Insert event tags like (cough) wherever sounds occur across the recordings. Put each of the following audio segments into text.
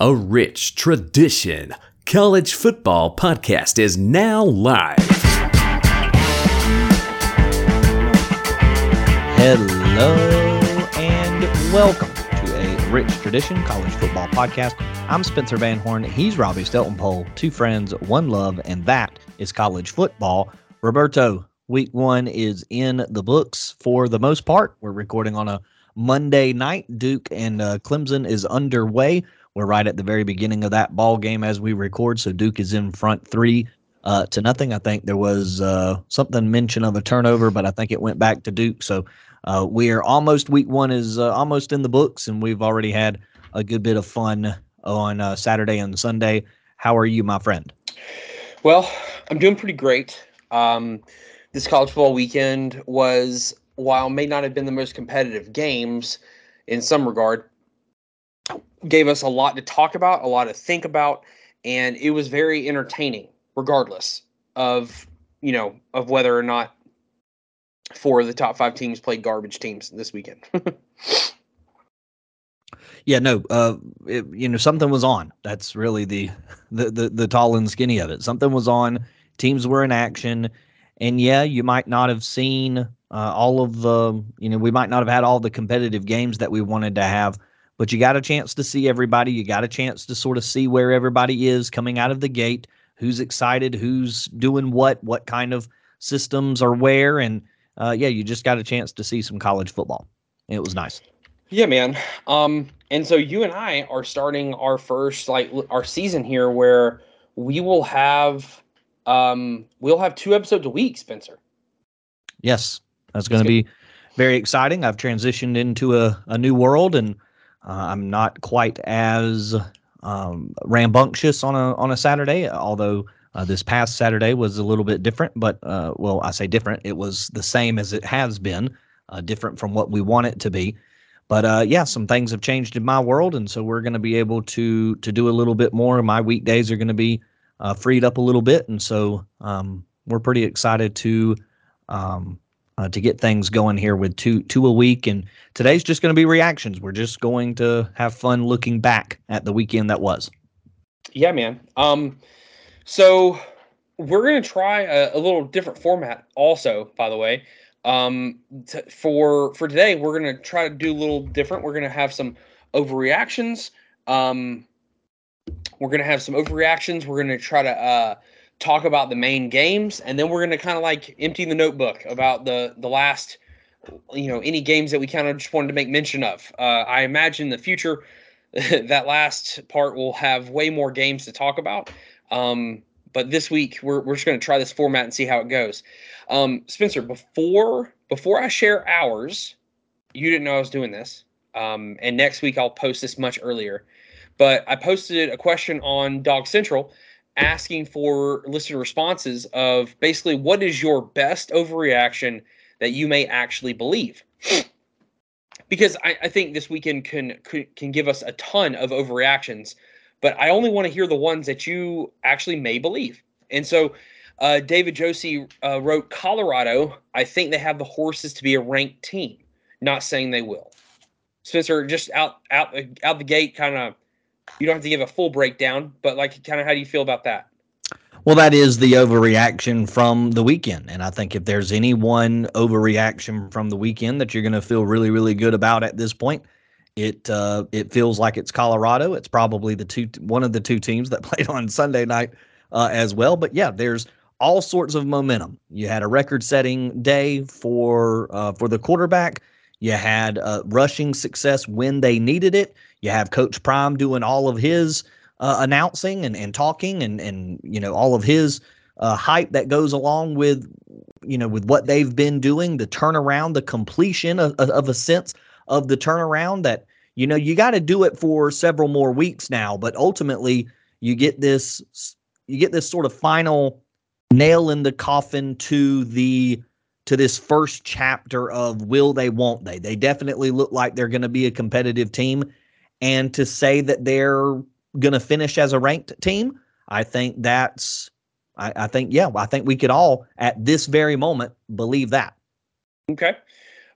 a rich tradition. College Football Podcast is now live. Hello and welcome to a rich tradition college football podcast. I'm Spencer Van Horn. He's Robbie Stelton Pole. Two friends, one love, and that is college football. Roberto, week one is in the books for the most part. We're recording on a Monday night. Duke and uh, Clemson is underway. We're right at the very beginning of that ball game as we record. So Duke is in front three uh, to nothing. I think there was uh, something mention of a turnover, but I think it went back to Duke. So uh, we are almost week one is uh, almost in the books, and we've already had a good bit of fun on uh, Saturday and Sunday. How are you, my friend? Well, I'm doing pretty great. Um, this college football weekend was, while may not have been the most competitive games in some regard, gave us a lot to talk about, a lot to think about, and it was very entertaining, regardless of you know of whether or not four of the top five teams played garbage teams this weekend. (laughs) yeah, no, uh, it, you know something was on. That's really the, the the the tall and skinny of it. Something was on. Teams were in action, and yeah, you might not have seen uh, all of the. You know, we might not have had all the competitive games that we wanted to have but you got a chance to see everybody. You got a chance to sort of see where everybody is coming out of the gate, who's excited, who's doing what, what kind of systems are where. And uh, yeah, you just got a chance to see some college football. It was nice. Yeah, man. Um, and so you and I are starting our first like our season here where we will have um we'll have two episodes a week, Spencer. Yes. That's going to be very exciting. I've transitioned into a, a new world and I'm not quite as um, rambunctious on a on a Saturday, although uh, this past Saturday was a little bit different. But uh, well, I say different. It was the same as it has been, uh, different from what we want it to be. But uh, yeah, some things have changed in my world, and so we're going to be able to to do a little bit more. My weekdays are going to be uh, freed up a little bit, and so um, we're pretty excited to um, uh, to get things going here with two two a week. And today's just going to be reactions. We're just going to have fun looking back at the weekend that was. Yeah, man. Um, so we're going to try a, a, little different format, also. By the way, um, t- for for today, we're going to try to do a little different. We're going to have some overreactions. Um, we're going to have some overreactions. We're going to try to uh, talk about the main games, and then we're going to kind of like empty the notebook about the the last, you know, any games that we kind of just wanted to make mention of. Uh, I imagine in the future (laughs) that last part will have way more games to talk about. Um, but this week we're we're just going to try this format and see how it goes. Um, Spencer, before before I share ours, you didn't know I was doing this. Um, and next week I'll post this much earlier. But I posted a question on Dog Central asking for listener responses of basically what is your best overreaction that you may actually believe. (sniffs) because I, I, think this weekend can, can can give us a ton of overreactions, but I only want to hear the ones that you actually may believe. And so, uh, David Josie uh, wrote Colorado. I think they have the horses to be a ranked team. Not saying they will. Spencer, just out out out the gate, kind of you don't have to give a full breakdown, but like kind of how do you feel about that? Well, that is the overreaction from the weekend. And I think if there's any one overreaction from the weekend that you're going to feel really, really good about at this point, it uh, it feels like it's Colorado. It's probably the two one of the two teams that (laughs) played on Sunday night uh, as well. But yeah, there's all sorts of momentum. You had a record-setting day for uh, for the quarterback. You had uh, rushing success when they needed it. You have Coach Prime doing all of his uh, announcing and, and talking and and you know all of his uh, hype that goes along with you know with what they've been doing, the turnaround, the completion of, of a sense of the turnaround that you know you got to do it for several more weeks now, but ultimately you get this you get this sort of final nail in the coffin to the to this first chapter of will they won't they? They definitely look like they're going to be a competitive team and to say that they're going to finish as a ranked team i think that's I, I think yeah i think we could all at this very moment believe that okay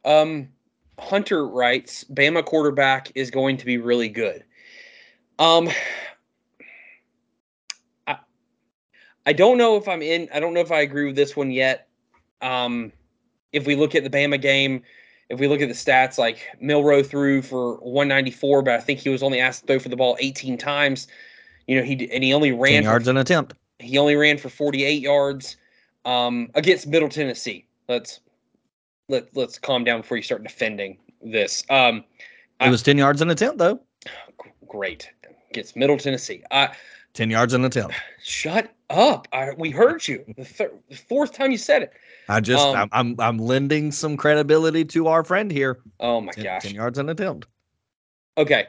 um hunter writes bama quarterback is going to be really good Um, I I don't know if I'm in. I don't know if I agree with this one yet. Um, if we look at the Bama game, if we look at the stats, like Milroe threw for 194, but I think he was only asked to throw for the ball 18 times. You know, he and he only ran 10 for yards an attempt. he only ran for 48 yards um, against Middle Tennessee. Let's let let's calm down before you start defending this. Um, It was 10 yards an attempt, though. great against Middle Tennessee. Uh, 10 yards an attempt. shut up! I, we heard you the, thir- the fourth time you said it. I just, Um, I'm, I'm, I'm lending some credibility to our friend here. Oh my 10, gosh. 10 yards an attempt. Okay,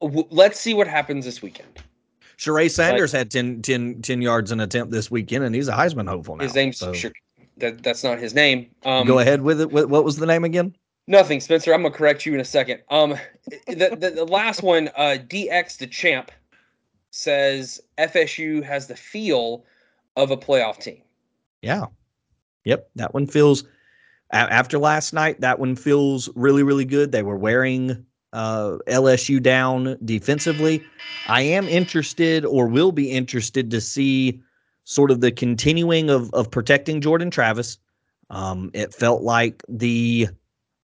w- let's see what happens this weekend. Sheree Sanders had 10, 10, 10 yards an attempt this weekend, and he's a Heisman hopeful now. His name's so sure, that that's not his name. Um, go ahead with it. What, what was the name again? Nothing, Spencer. I'm gonna correct you in a second. Um, (laughs) the the, the last one, uh, DX the champ, says FSU has the feel of a playoff team. Yeah. Yep. That one feels, after last night, that one feels really, really good. They were wearing uh, LSU down defensively. I am interested or will be interested to see sort of the continuing of, of protecting Jordan Travis. Um, it felt like the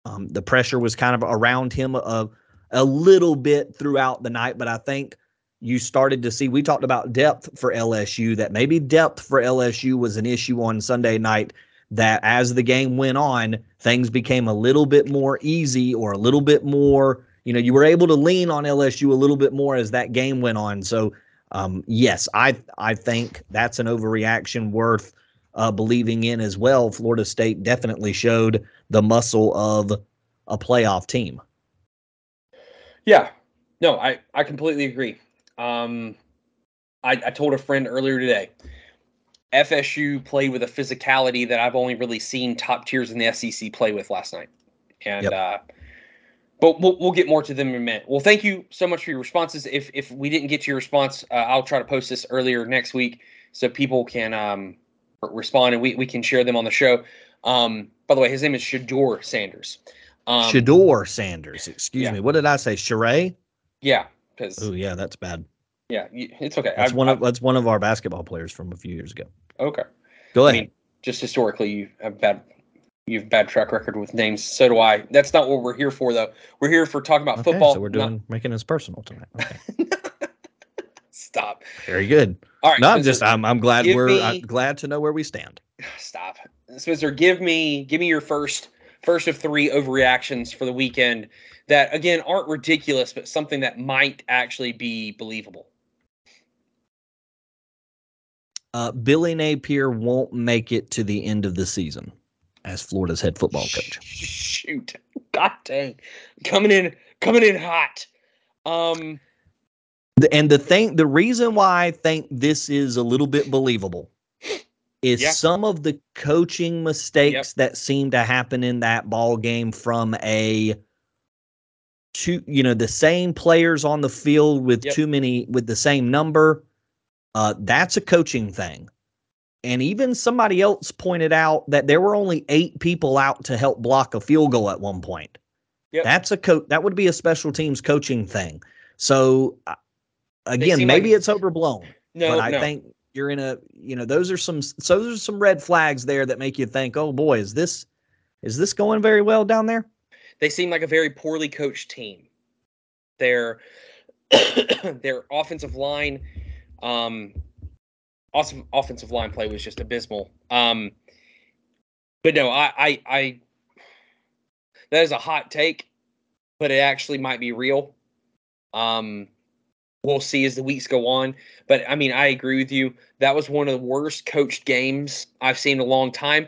um, the pressure was kind of around him a, a little bit throughout the night, but I think you started to see we talked about depth for LSU that maybe depth for LSU was an issue on Sunday night that as the game went on things became a little bit more easy or a little bit more you know you were able to lean on LSU a little bit more as that game went on. So um, yes I I think that's an overreaction worth uh, believing in as well. Florida State definitely showed the muscle of a playoff team. Yeah, no, I I completely agree. Um, I, I told a friend earlier today, FSU played with a physicality that I've only really seen top tiers in the SEC play with last night, and Yep. uh, but we'll we'll get more to them in a minute. Well, thank you so much for your responses. If if we didn't get to your response, uh, I'll try to post this earlier next week so people can um respond and we we can share them on the show. Um, by the way, his name is Shedeur Sanders. Um, Shedeur Sanders excuse yeah. me what did I say Sheree Yeah, because oh yeah that's bad yeah, it's okay. That's I've- one of I've- that's one of our basketball players from a few years ago. okay. Go I ahead. mean, just historically, you have bad, you have bad track record with names. So do I. That's not what we're here for, though. We're here for talking about okay, football. so we're not- doing making this personal tonight. Okay. (laughs) Stop. Very good. All right. No, I'm just I'm I'm glad we're me- I'm glad to know where we stand. (sighs) stop. Spencer, give me give me your first first of three overreactions for the weekend that again aren't ridiculous, but something that might actually be believable. Uh, Billy Napier won't make it to the end of the season as Florida's head football coach. Shoot. God dang. Coming in coming in hot. Um And the thing, the reason why I think this is a little bit believable is Yeah. some of the coaching mistakes that seem to happen in that ball game from a two, you know, the same players on the field with Yep. too many with the same number. Uh, that's a coaching thing. And even somebody else pointed out that there were only eight people out to help block a field goal at one point. Yep. That's a coach. That would be a special teams coaching thing. So uh, again, maybe like- it's overblown, no, but I no. think you're in a. You know, those are some. So those are some red flags there that make you think, oh boy, is this is this going very well down there? They seem like a very poorly coached team. Their (coughs) their offensive line, um, awesome offensive line play was just abysmal. Um, but no, I, I I that is a hot take, but it actually might be real. Um, we'll see as the weeks go on. But I mean, I agree with you. That was one of the worst coached games I've seen in a long time.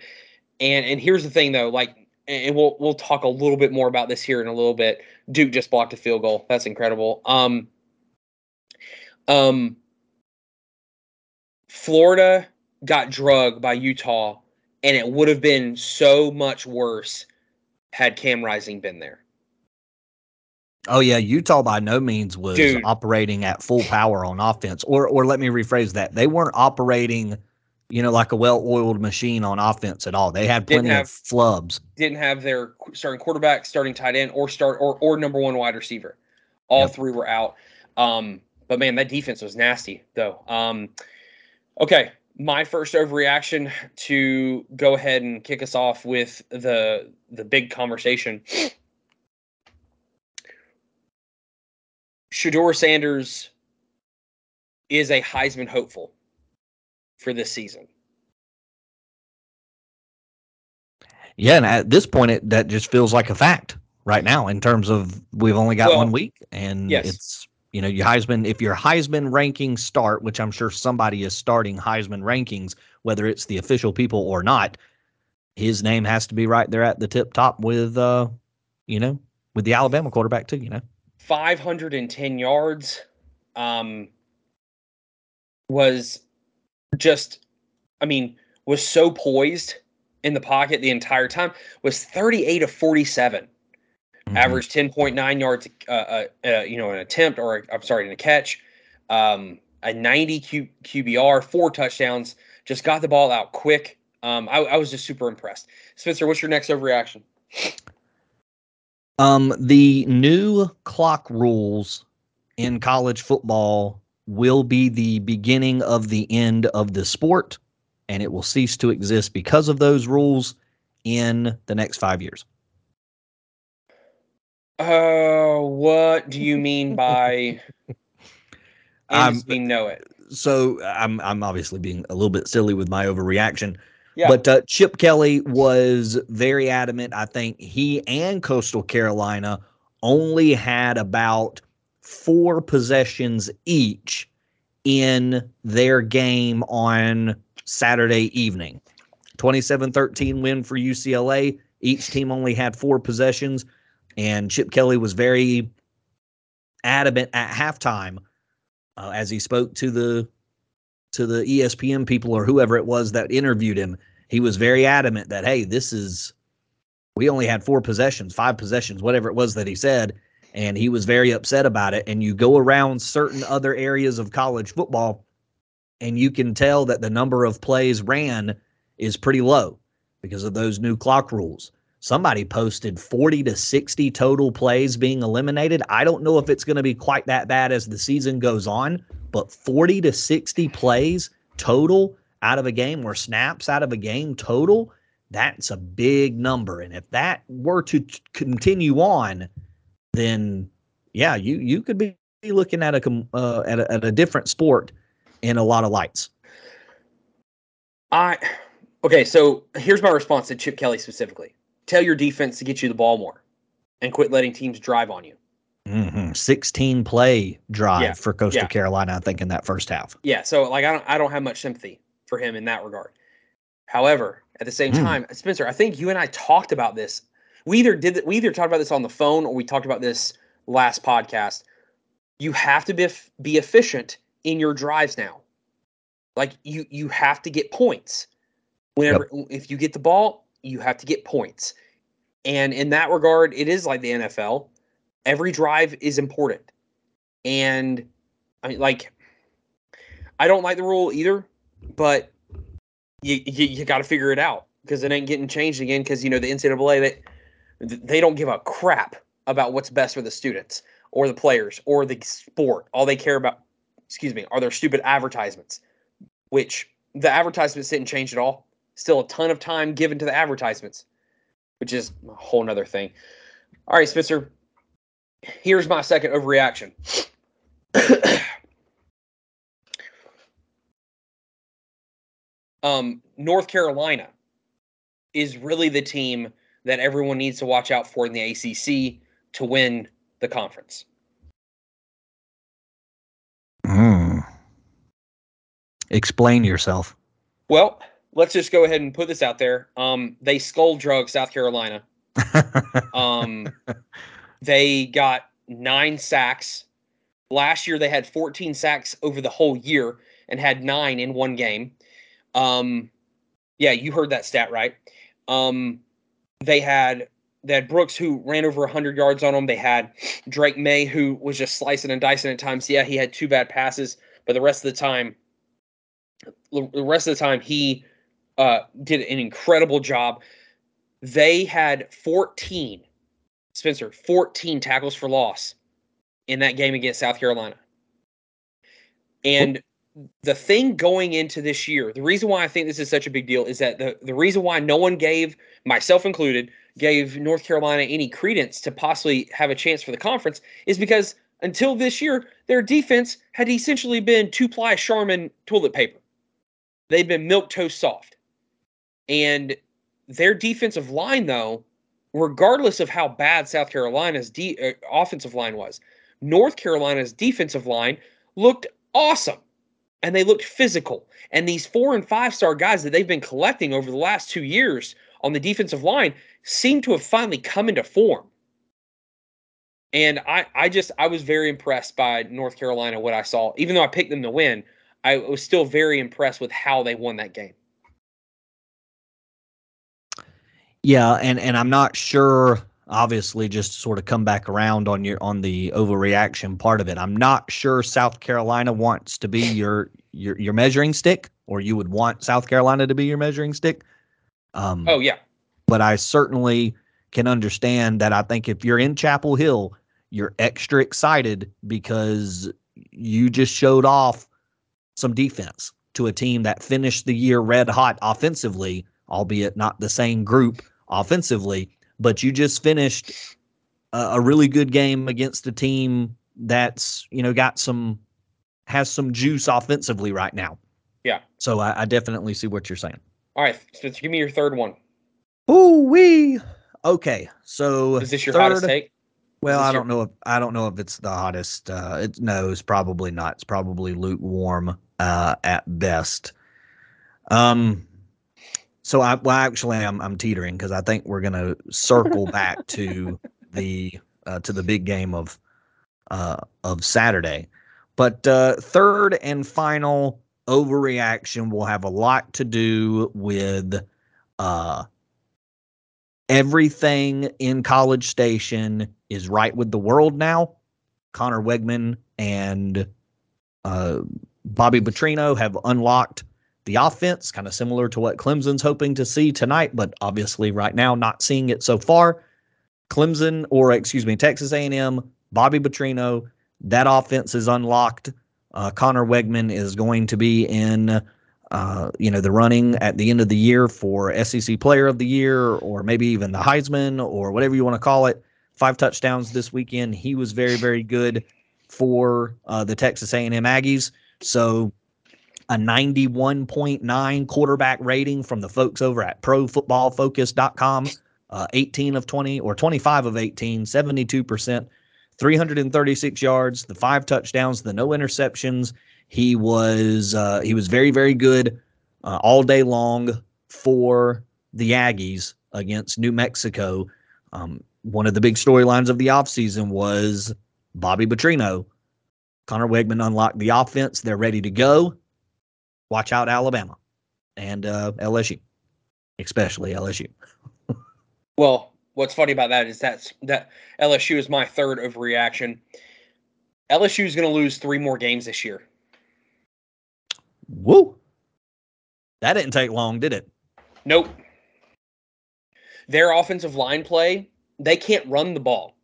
And and here's the thing though, like and we'll we'll talk a little bit more about this here in a little bit. Duke just blocked a field goal. That's incredible. Um, um, Florida got drugged by Utah, and it would have been so much worse had Cam Rising been there. Oh yeah, Utah by no means was Dude. operating at full power on offense. Or or let me rephrase that. They weren't operating, you know, like a well-oiled machine on offense at all. They had plenty have- of flubs. Didn't have their starting quarterback, starting tight end, or start or or number one wide receiver. All Yep. three were out. Um, but man, that defense was nasty though. Um, okay, my first overreaction to go ahead and kick us off with the the big conversation. Shedeur Sanders is a Heisman hopeful for this season. Yeah, and at this point, it that just feels like a fact right now in terms of we've only got Well, one week, and yes. it's you know your Heisman. If your Heisman rankings start, which I'm sure somebody is starting Heisman rankings, whether it's the official people or not, his name has to be right there at the tip top with uh, you know, with the Alabama quarterback too. You know, 510 yards um was just i mean was so poised in the pocket the entire time was 38 of 47 Mhm. average 10.9 yards uh, uh, uh you know an attempt or i'm sorry in a catch. Um a 90 Q, qbr four touchdowns just got the ball out quick. Um I, I was just super impressed. Spencer what's your next overreaction? Um, the new clock rules in college football will be the beginning of the end of the sport, and it will cease to exist because of those rules in the next five years. Uh, what do you mean by (laughs) Um, we know it? So I'm I'm obviously being a little bit silly with my overreaction, Yeah. but uh, Chip Kelly was very adamant. I think he and Coastal Carolina only had about four possessions each in their game on Saturday evening. 27-13 win for UCLA. Each team only had four possessions and Chip Kelly was very adamant at halftime uh, as he spoke to the to the ESPN people or whoever it was that interviewed him. He was very adamant that hey, this is we only had four possessions, five possessions, whatever it was that he said, and he was very upset about it. And you go around certain other areas of college football, and you can tell that the number of plays ran is pretty low because of those new clock rules. Somebody posted 40 to 60 total plays being eliminated. I don't know if it's going to be quite that bad as the season goes on, but 40 to 60 plays total out of a game or snaps out of a game total, that's a big number. And if that were to continue on, then yeah, you you could be looking at a uh, at a, at a different sport in a lot of lights. I okay. So here's my response to Chip Kelly specifically: Tell your defense to get you the ball more, and quit letting teams drive on you. hmm 16 play drive Yeah, for Coastal yeah. Carolina, I think, in that first half. Yeah. So like I don't I don't have much sympathy for him in that regard. However, at the same Hmm. time, Spencer, I think you and I talked about this. We either did we either talked about this on the phone or we talked about this last podcast. You have to be be efficient in your drives now. Like you you have to get points. Whenever if you get the ball, you have to get points. And in that regard, it is like the NFL. Every drive is important. And I mean like I don't like the rule either, but you you, you got to figure it out because it ain't getting changed again. Because you know the NCAA they they don't give a crap about what's best for the students or the players or the sport. All they care about, excuse me, are their stupid advertisements. Which the advertisements didn't change at all. Still a ton of time given to the advertisements, which is a whole nother thing. All right, Spencer. Here's my second overreaction. (coughs) um, North Carolina is really the team that everyone needs to watch out for in the ACC to win the conference. Mm. Explain yourself. Well, let's just go ahead and put this out there. Um, they skull drug South Carolina. (laughs) Um, they got nine sacks. Last year, they had 14 sacks over the whole year and had nine in one game. Um, yeah, you heard that stat right. Um, they had they had Brooks who ran over 100 yards on them. They had Drake Maye who was just slicing and dicing at times. Yeah, he had two bad passes, but the rest of the time, the the rest of the time he uh, did an incredible job. They had 14, Spencer, 14 tackles for loss in that game against South Carolina. And the thing going into this year, the reason why I think this is such a big deal is that the, the reason why no one gave, myself included, gave North Carolina any credence to possibly have a chance for the conference is because until this year, their defense had essentially been two ply Charmin toilet paper. They'd been milk toast soft. And their defensive line, though, regardless of how bad South Carolina's de- uh, offensive line was, North Carolina's defensive line looked awesome and they looked physical. And these four and five star guys that they've been collecting over the last two years on the defensive line seem to have finally come into form. And I, I just I was very impressed by North Carolina what I saw. Even though I picked them to win, I was still very impressed with how they won that game. Yeah, and and I'm not sure. Obviously, just sort of come back around on your on the overreaction part of it. I'm not sure South Carolina wants to be your your your measuring stick, or you would want South Carolina to be your measuring stick. Um, oh yeah, but I certainly can understand that. I think if you're in Chapel Hill, you're extra excited because you just showed off some defense to a team that finished the year red hot offensively, albeit not the same group offensively, but you just finished a, a really good game against a team that's you know got some has some juice offensively right now. Yeah. So I, I definitely see what you're saying. All right, so give me your third one. Ooh wee. Okay, so is this your third, hottest take? Well, I don't your... know if I don't know if it's the hottest. Uh, it no, it's probably not. It's probably lukewarm uh, at best. Um, so I well actually I'm I'm teetering because I think we're gonna circle (laughs) back to the uh, to the big game of uh, of Saturday. But uh, third and final overreaction will have a lot to do with uh, everything in College Station is right with the world now. Conner Weigman and uh, Bobby Petrino have unlocked the offense, kind of similar to what Clemson's hoping to see tonight, but obviously right now not seeing it so far. Clemson, or excuse me, Texas A&M, Bobby Petrino, that offense is unlocked. Uh, Conner Weigman is going to be in, uh, you know, the running at the end of the year for SEC Player of the Year, or maybe even the Heisman, or whatever you want to call it. Five touchdowns this weekend. He was very, very good for uh, the Texas A&M Aggies. So a 91.9 quarterback rating from the folks over at profootballfocus.com. Uh, 18 of 20 or 25 of 18, 72%, 336 yards, the five touchdowns, the no interceptions. He was uh, he was very very good uh, all day long for the Aggies against New Mexico. Um, one of the big storylines of the offseason was Bobby Petrino. Conner Weigman unlocked the offense. They're ready to go watch out Alabama and uh, LSU, especially LSU. (laughs) well, what's funny about that is that's that LSU is my third overreaction. LSU is going to lose three more games this year. Woo! That didn't take long, did it? Nope. Their offensive line play, they can't run the ball.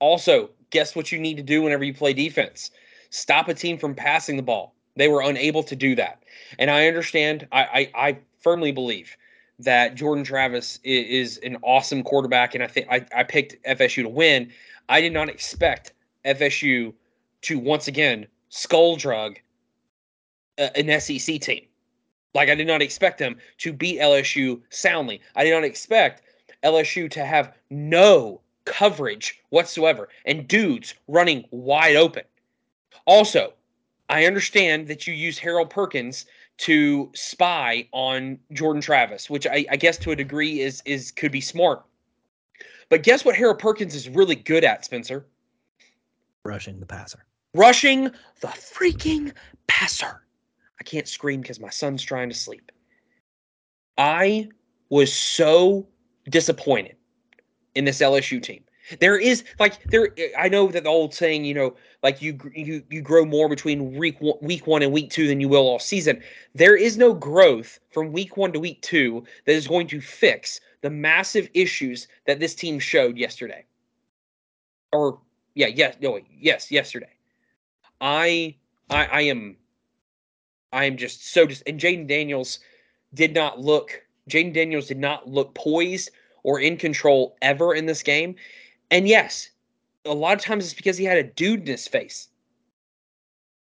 Also, guess what you need to do whenever you play defense? Stop a team from passing the ball. They were unable to do that. And I understand, I, I, I firmly believe that Jordan Travis is, is, an awesome quarterback. And I think I, I picked FSU to win. I did not expect FSU to once again skull drug an SEC team. Like I did not expect them to beat LSU soundly. I did not expect LSU to have no coverage whatsoever and dudes running wide open. Also, I understand that you use Harold Perkins to spy on Jordan Travis, which I, I, guess to a degree is is could be smart. But guess what Harold Perkins is really good at, Spencer? Rushing the passer. Rushing the freaking passer. I can't scream because my son's trying to sleep. I was so disappointed in this LSU team. There is like there. Eh, I know that the old saying, you know, like you you you grow more between week one, week one and week two than you will all season. There is no growth from week one to week two that is going to fix the massive issues that this team showed yesterday. Or yeah, yes, no, yes, yesterday. I I I am I'm just so just and Jayden Daniels did not look Jayden Daniels did not look poised or in control ever in this game. And yes, a lot of times it's because he had a dude in his face.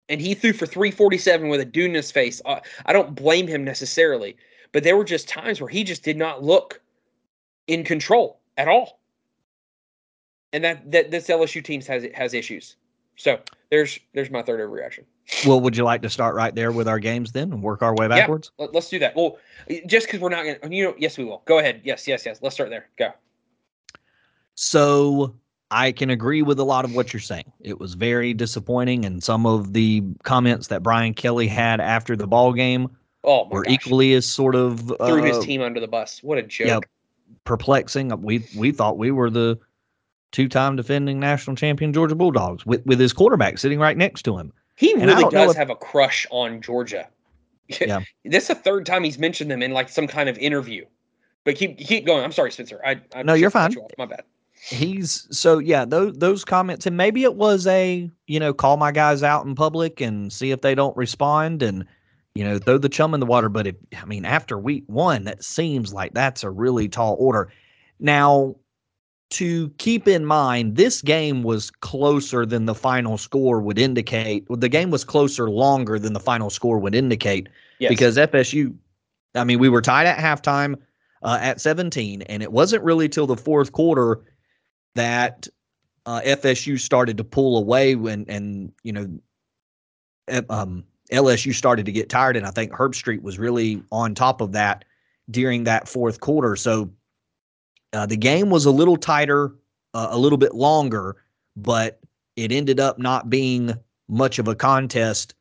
And he threw for 347 with a dude in his face. I don't blame him necessarily, but there were just times where he just did not look in control at all. And that, that this LSU team has has issues. So there's there's my third overreaction. Well, would you like to start right there with our games then and work our way backwards? Yeah, let, us do that. Well, just because we're not going to, you know, yes, we will. Go ahead. Yes, yes, yes. Let's start there. Go. So I can agree with a lot of what you're saying. It was very disappointing, and some of the comments that Brian Kelly had after the ball game oh were gosh. equally as sort of threw uh, his team under the bus. What a joke! Yeah, perplexing. We we thought we were the two-time defending national champion Georgia Bulldogs with with his quarterback sitting right next to him. He really does if- have a crush on Georgia. (laughs) Yeah. this is the third time he's mentioned them in like some kind of interview. But keep keep going. I'm sorry, Spencer. I, I No, you're fine. you. My bad. He's so yeah, those those comments and maybe it was a, you know, call my guys out in public and see if they don't respond and you know, throw the chum in the water, but it, I mean, after week 1, that seems like that's a really tall order. Now, to keep in mind, this game was closer than the final score would indicate. The game was closer longer than the final score would indicate Yes. because FSU, I mean, we were tied at halftime uh, at 17, and it wasn't really till the fourth quarter that uh, FSU started to pull away when, and you know, eh, um, LSU started to get tired, and I think Herbstreit was really on top of that during that fourth quarter. So uh, the game was a little tighter, uh, a little bit longer, but it ended up not being much of a contest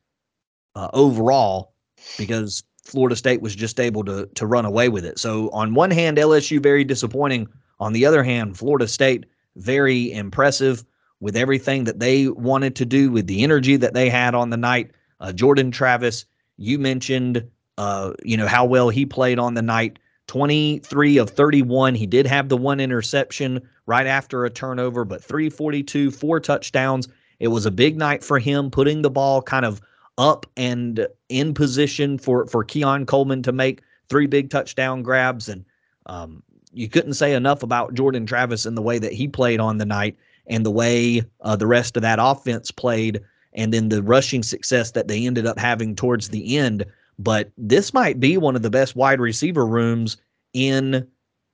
uh, overall because Florida State was just able to to run away with it. So on one hand, LSU very disappointing. On the other hand, Florida State very impressive with everything that they wanted to do, with the energy that they had on the night. Uh, Jordan Travis, you mentioned, uh, you know how well he played on the night. 23 of 31. He did have the one interception right after a turnover, but 342, four touchdowns. It was a big night for him, putting the ball kind of up and in position for for Keon Coleman to make three big touchdown grabs. And um, you couldn't say enough about Jordan Travis and the way that he played on the night and the way uh, the rest of that offense played, and then the rushing success that they ended up having towards the end. But this might be one of the best wide receiver rooms in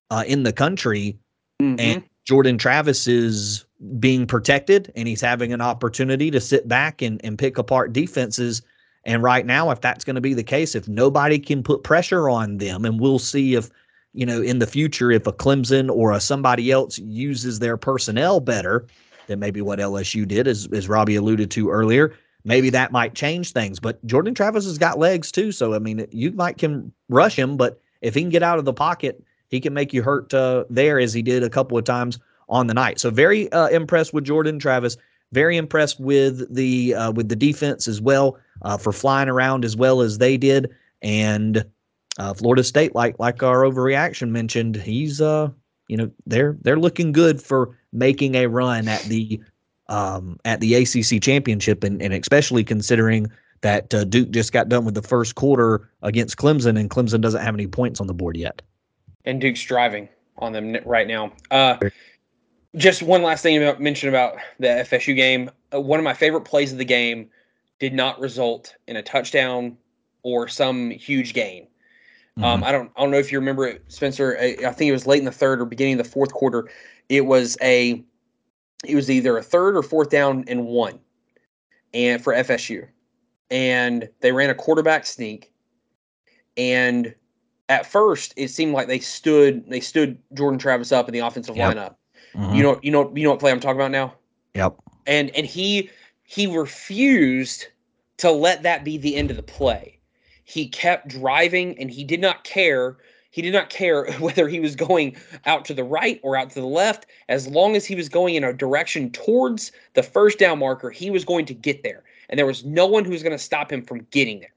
uh, in the country Mhm. and Jordan Travis is being protected and he's having an opportunity to sit back and, and pick apart defenses. And right now, if that's going to be the case, if nobody can put pressure on them, and we'll see if, you know, in the future, if a Clemson or a somebody else uses their personnel better than maybe what LSU did, as, as Robbie alluded to earlier, maybe that might change things. But Jordan Travis has got legs too. So, I mean, you might can rush him, but if he can get out of the pocket, he can make you hurt uh, there as he did a couple of times on the night. So very uh, impressed with Jordan Travis. Very impressed with the uh, with the defense as well uh, for flying around as well as they did. And uh, Florida State, like like our overreaction mentioned, he's uh you know they're they're looking good for making a run at the um, at the ACC championship, and, and especially considering that uh, Duke just got done with the first quarter against Clemson, and Clemson doesn't have any points on the board yet. and Duke's driving on them right now. Uh, just one last thing about mention about the FSU game. Uh, one of my favorite plays of the game did not result in a touchdown or some huge gain. Um, I don't I don't know if you remember it, Spencer. I, I think it was late in the third or beginning of the fourth quarter. It was a it was either a third or fourth down and one, and for FSU, and they ran a quarterback sneak, and at first it seemed like they stood they stood Jordan Travis up in the offensive Yep. lineup. Mhm. You know you know you know what play I'm talking about now Yep. and and he he refused to let that be the end of the play. He kept driving and he did not care. He did not care (laughs) whether he was going out to the right or out to the left. As long as he was going in a direction towards the first down marker, he was going to get there. And there was no one who was going to stop him from getting there.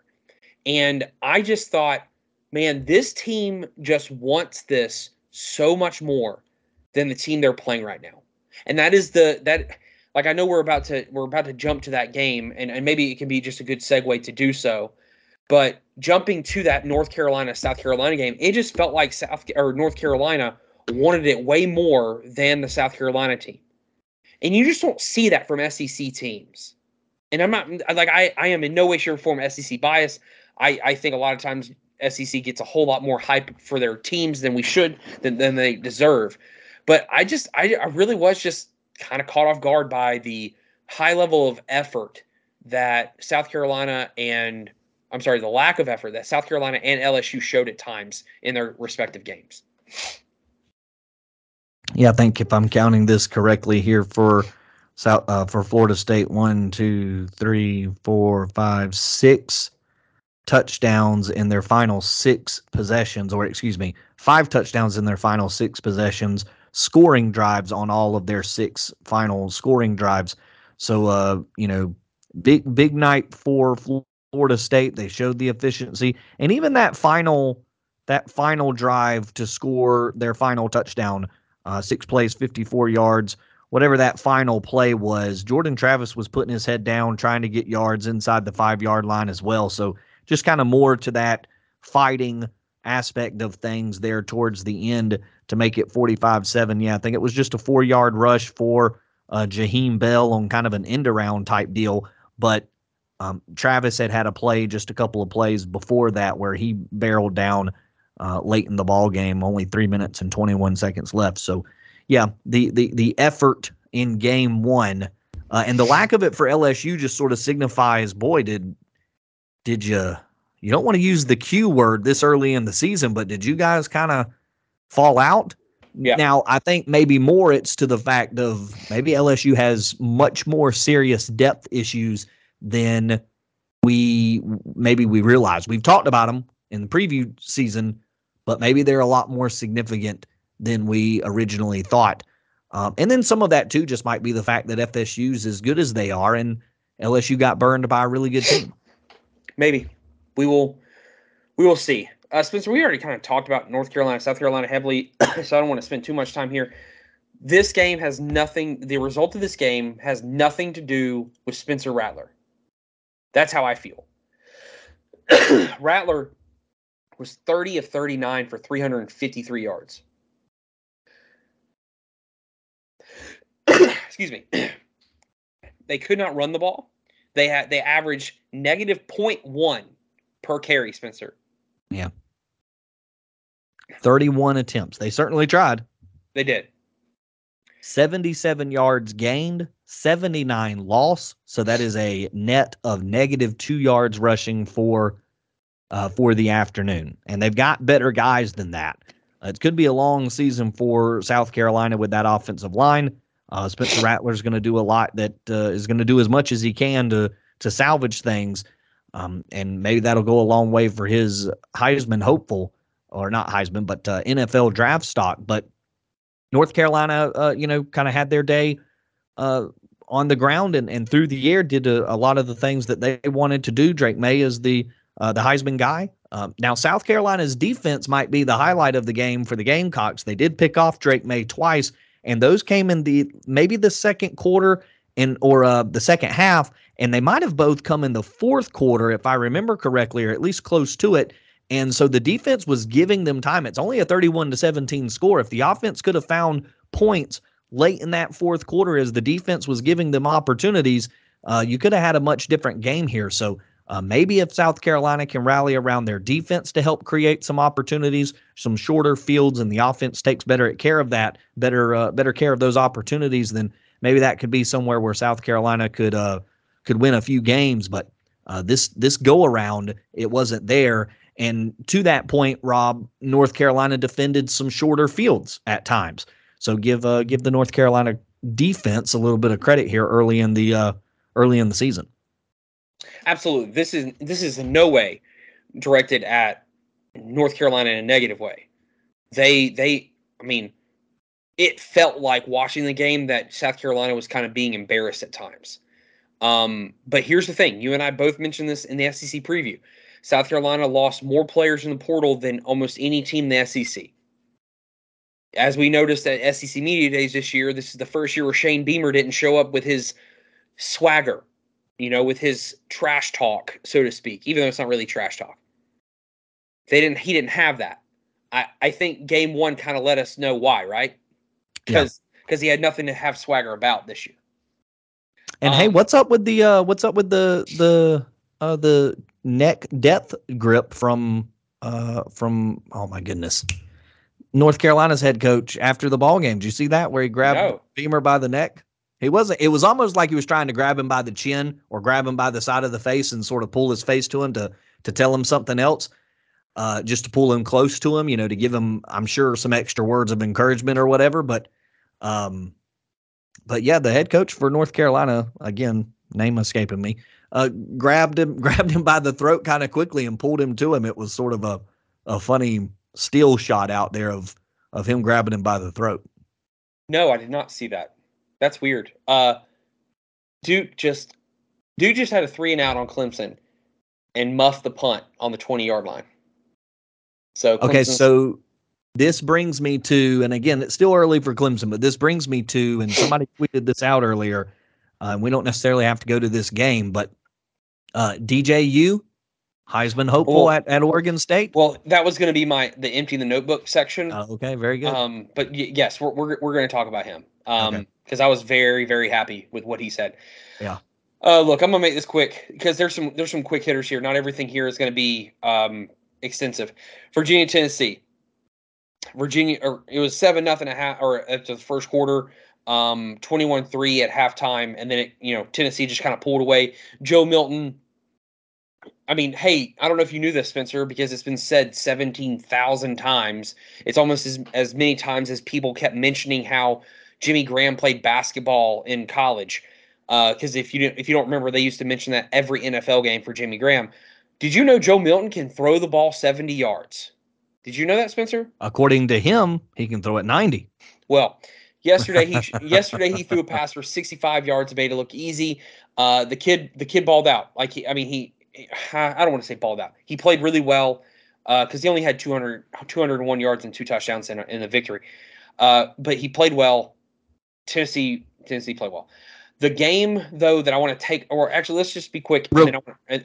And I just thought, man, this team just wants this so much more than the team they're playing right now. And that is the that like I know we're about to we're about to jump to that game and, and maybe it can be just a good segue to do so. But jumping to that North Carolina South Carolina game, it just felt like South or North Carolina wanted it way more than the South Carolina team. And you just don't see that from SEC teams. And I'm not like I, I am in no way, shape, or form SEC bias. I, I think a lot of times SEC gets a whole lot more hype for their teams than we should than, than they deserve. But I just I, I really was just kind of caught off guard by the high level of effort that South Carolina and I'm sorry, the lack of effort that South Carolina and LSU showed at times in their respective games. Yeah, I think if I'm counting this correctly here for South uh, for Florida State, one, two, three, four, five, six touchdowns in their final six possessions, or excuse me, five touchdowns in their final six possessions, scoring drives on all of their six final scoring drives. So, uh, you know, big big night for Florida State. They showed the efficiency, and even that final that final drive to score their final touchdown uh, six plays, 54 yards, whatever that final play was. Jordan Travis was putting his head down, trying to get yards inside the five yard line as well. So just kind of more to that fighting aspect of things there towards the end to make it 45 7. Yeah, I think it was just a four yard rush for uh, Bell on kind of an end around type deal. But um, Travis had had a play just a couple of plays before that where he barreled down uh, late in the ball game, only three minutes and 21 seconds left. So, yeah, the the the effort in game one uh, and the lack of it for LSU just sort of signifies, boy, did did you you don't want to use the Q word this early in the season, but did you guys kind of fall out? Yeah. Now, I think maybe more it's to the fact of maybe LSU has much more serious depth issues than we maybe we realize. We've talked about them in the preview season, but maybe they're a lot more significant than we originally thought. Um, and then some of that too just might be the fact that FSU's as good as they are, and LSU got burned by a really good team. (laughs) Maybe we will we will see. Uh, Spencer, we already kind of talked about North Carolina, South Carolina heavily, (coughs) so I don't want to spend too much time here. This game has nothing. The result of this game has nothing to do with Spencer Rattler. That's how I feel. (clears throat) Rattler was 30 of 39 for 353 yards. (clears throat) Excuse me. they could not run the ball. They had they averaged negative 0.1 per carry, Spencer. Yeah. 31 attempts. They certainly tried. They did. 77 yards gained, 79 loss. So that is a net of negative two yards rushing for uh, for the afternoon. And they've got better guys than that. Uh, it could be a long season for South Carolina with that offensive line. Uh, Spencer Rattler is going to do a lot that uh, is going to do as much as he can to to salvage things. Um, and maybe that'll go a long way for his Heisman hopeful, or not Heisman, but uh, NFL draft stock. But North Carolina, uh, you know, kind of had their day uh, on the ground and, and through the air, did a, a, lot of the things that they wanted to do. Drake Maye is the uh, the Heisman guy. Um, now, South Carolina's defense might be the highlight of the game for the Gamecocks. They did pick off Drake Maye twice, and those came in the maybe the second quarter and or uh, the second half, and they might have both come in the fourth quarter, if I remember correctly, or at least close to it. And so the defense was giving them time. It's only a 31 to 17 score. If the offense could have found points late in that fourth quarter as the defense was giving them opportunities, uh, you could have had a much different game here. So uh, maybe if South Carolina can rally around their defense to help create some opportunities, some shorter fields, and the offense takes better care of that, better uh, better care of those opportunities, then maybe that could be somewhere where South Carolina could uh, could win a few games, but uh, this this go around it wasn't there. And to that point, Rob, North Carolina defended some shorter fields at times. So give uh, give the North Carolina defense a little bit of credit here early in the uh, early in the season. Absolutely, this is this is in no way directed at North Carolina in a negative way. They they I mean, it felt like watching the game that South Carolina was kind of being embarrassed at times. Um, but here's the thing: you and I both mentioned this in the SEC preview. South Carolina lost more players in the portal than almost any team in the SEC. As we noticed at SEC Media Days this year, this is the first year where Shane Beamer didn't show up with his swagger. you know, with his trash talk, so to speak, even though it's not really trash talk. They didn't he didn't have that. I, I think game one kind of let us know why, right? Because because he had nothing to have swagger about this year. And hey, Um, what's up with the uh what's up with the the uh the neck death grip from uh from oh my goodness. North Carolina's head coach after the ball game. Did you see that where he grabbed No. Beamer by the neck? He wasn't it was almost like he was trying to grab him by the chin or grab him by the side of the face and sort of pull his face to him to to tell him something else. Uh, just to pull him close to him, you know, to give him, I'm sure, some extra words of encouragement or whatever. But um, but yeah, the head coach for North Carolina, again, name escaping me, uh, grabbed him, (laughs) grabbed him by the throat kind of quickly and pulled him to him. It was sort of a, a funny still shot out there of of him grabbing him by the throat. No, I did not see that. That's weird. Uh Duke just Duke just had a three and out on Clemson and muffed the punt on the 20 yard line. So Okay, so this brings me to, and again, it's still early for Clemson, but this brings me to, and somebody (laughs) tweeted this out earlier. Uh, we don't necessarily have to go to this game, but uh, DJU, Heisman hopeful Well- at, at Oregon State. well, that was going to be my the empty the notebook section. Uh, okay, very good. Um, but y- yes, we're we're, we're going to talk about him. Um, Okay. because I was very very happy with what he said. Yeah. Uh, look, I'm gonna make this quick because there's some there's some quick hitters here. Not everything here is going to be um extensive. Virginia, Tennessee. Virginia, or it was seven nothing a half, or after the first quarter, um, 21-3 at halftime, and then it, you know Tennessee just kind of pulled away. Joe Milton. I mean, hey, I don't know if you knew this, Spencer, because it's been said seventeen thousand times. It's almost as as many times as people kept mentioning how Jimmy Graham played basketball in college. Because if you don't- if you don't remember, they used to mention that every NFL game for Jimmy Graham. Did you know Joe Milton can throw the ball seventy yards? Did you know that, Spencer? According to him, he can throw it 90. Well, yesterday he (laughs) yesterday he threw a pass for 65 yards, made it look easy. Uh, the kid the kid balled out. Like he, I mean he, I don't want to say balled out. He played really well because he only had 200 201 yards and two touchdowns in, in the victory. Uh, but he played well. Tennessee Tennessee played well. The game though that I want to take, or actually let's just be quick. Real- and then I wanna-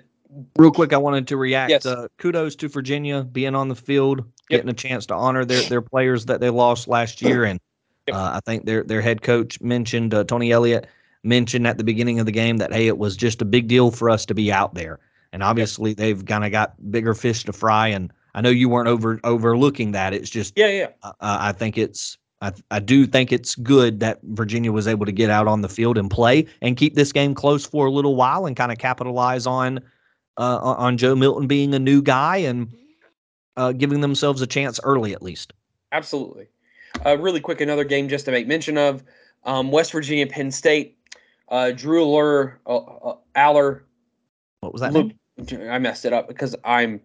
Real quick, I wanted to react. Yes. Uh, kudos to Virginia being on the field, Yep. getting a chance to honor their, their players that they lost last year. And Yep. uh, I think their their head coach mentioned uh, Tony Elliott mentioned at the beginning of the game that hey, it was just a big deal for us to be out there. And obviously, they've kind of got bigger fish to fry. And I know you weren't over overlooking that. It's just yeah, yeah. uh, I think it's I, I do think it's good that Virginia was able to get out on the field and play and keep this game close for a little while and kind of capitalize on uh, on Joe Milton being a new guy and uh, giving themselves a chance early at least. Absolutely. Uh, really quick, another game just to make mention of um, West Virginia, Penn State. Uh, Drew Aller, uh, uh, Aller What was that? Name? I messed it up because I'm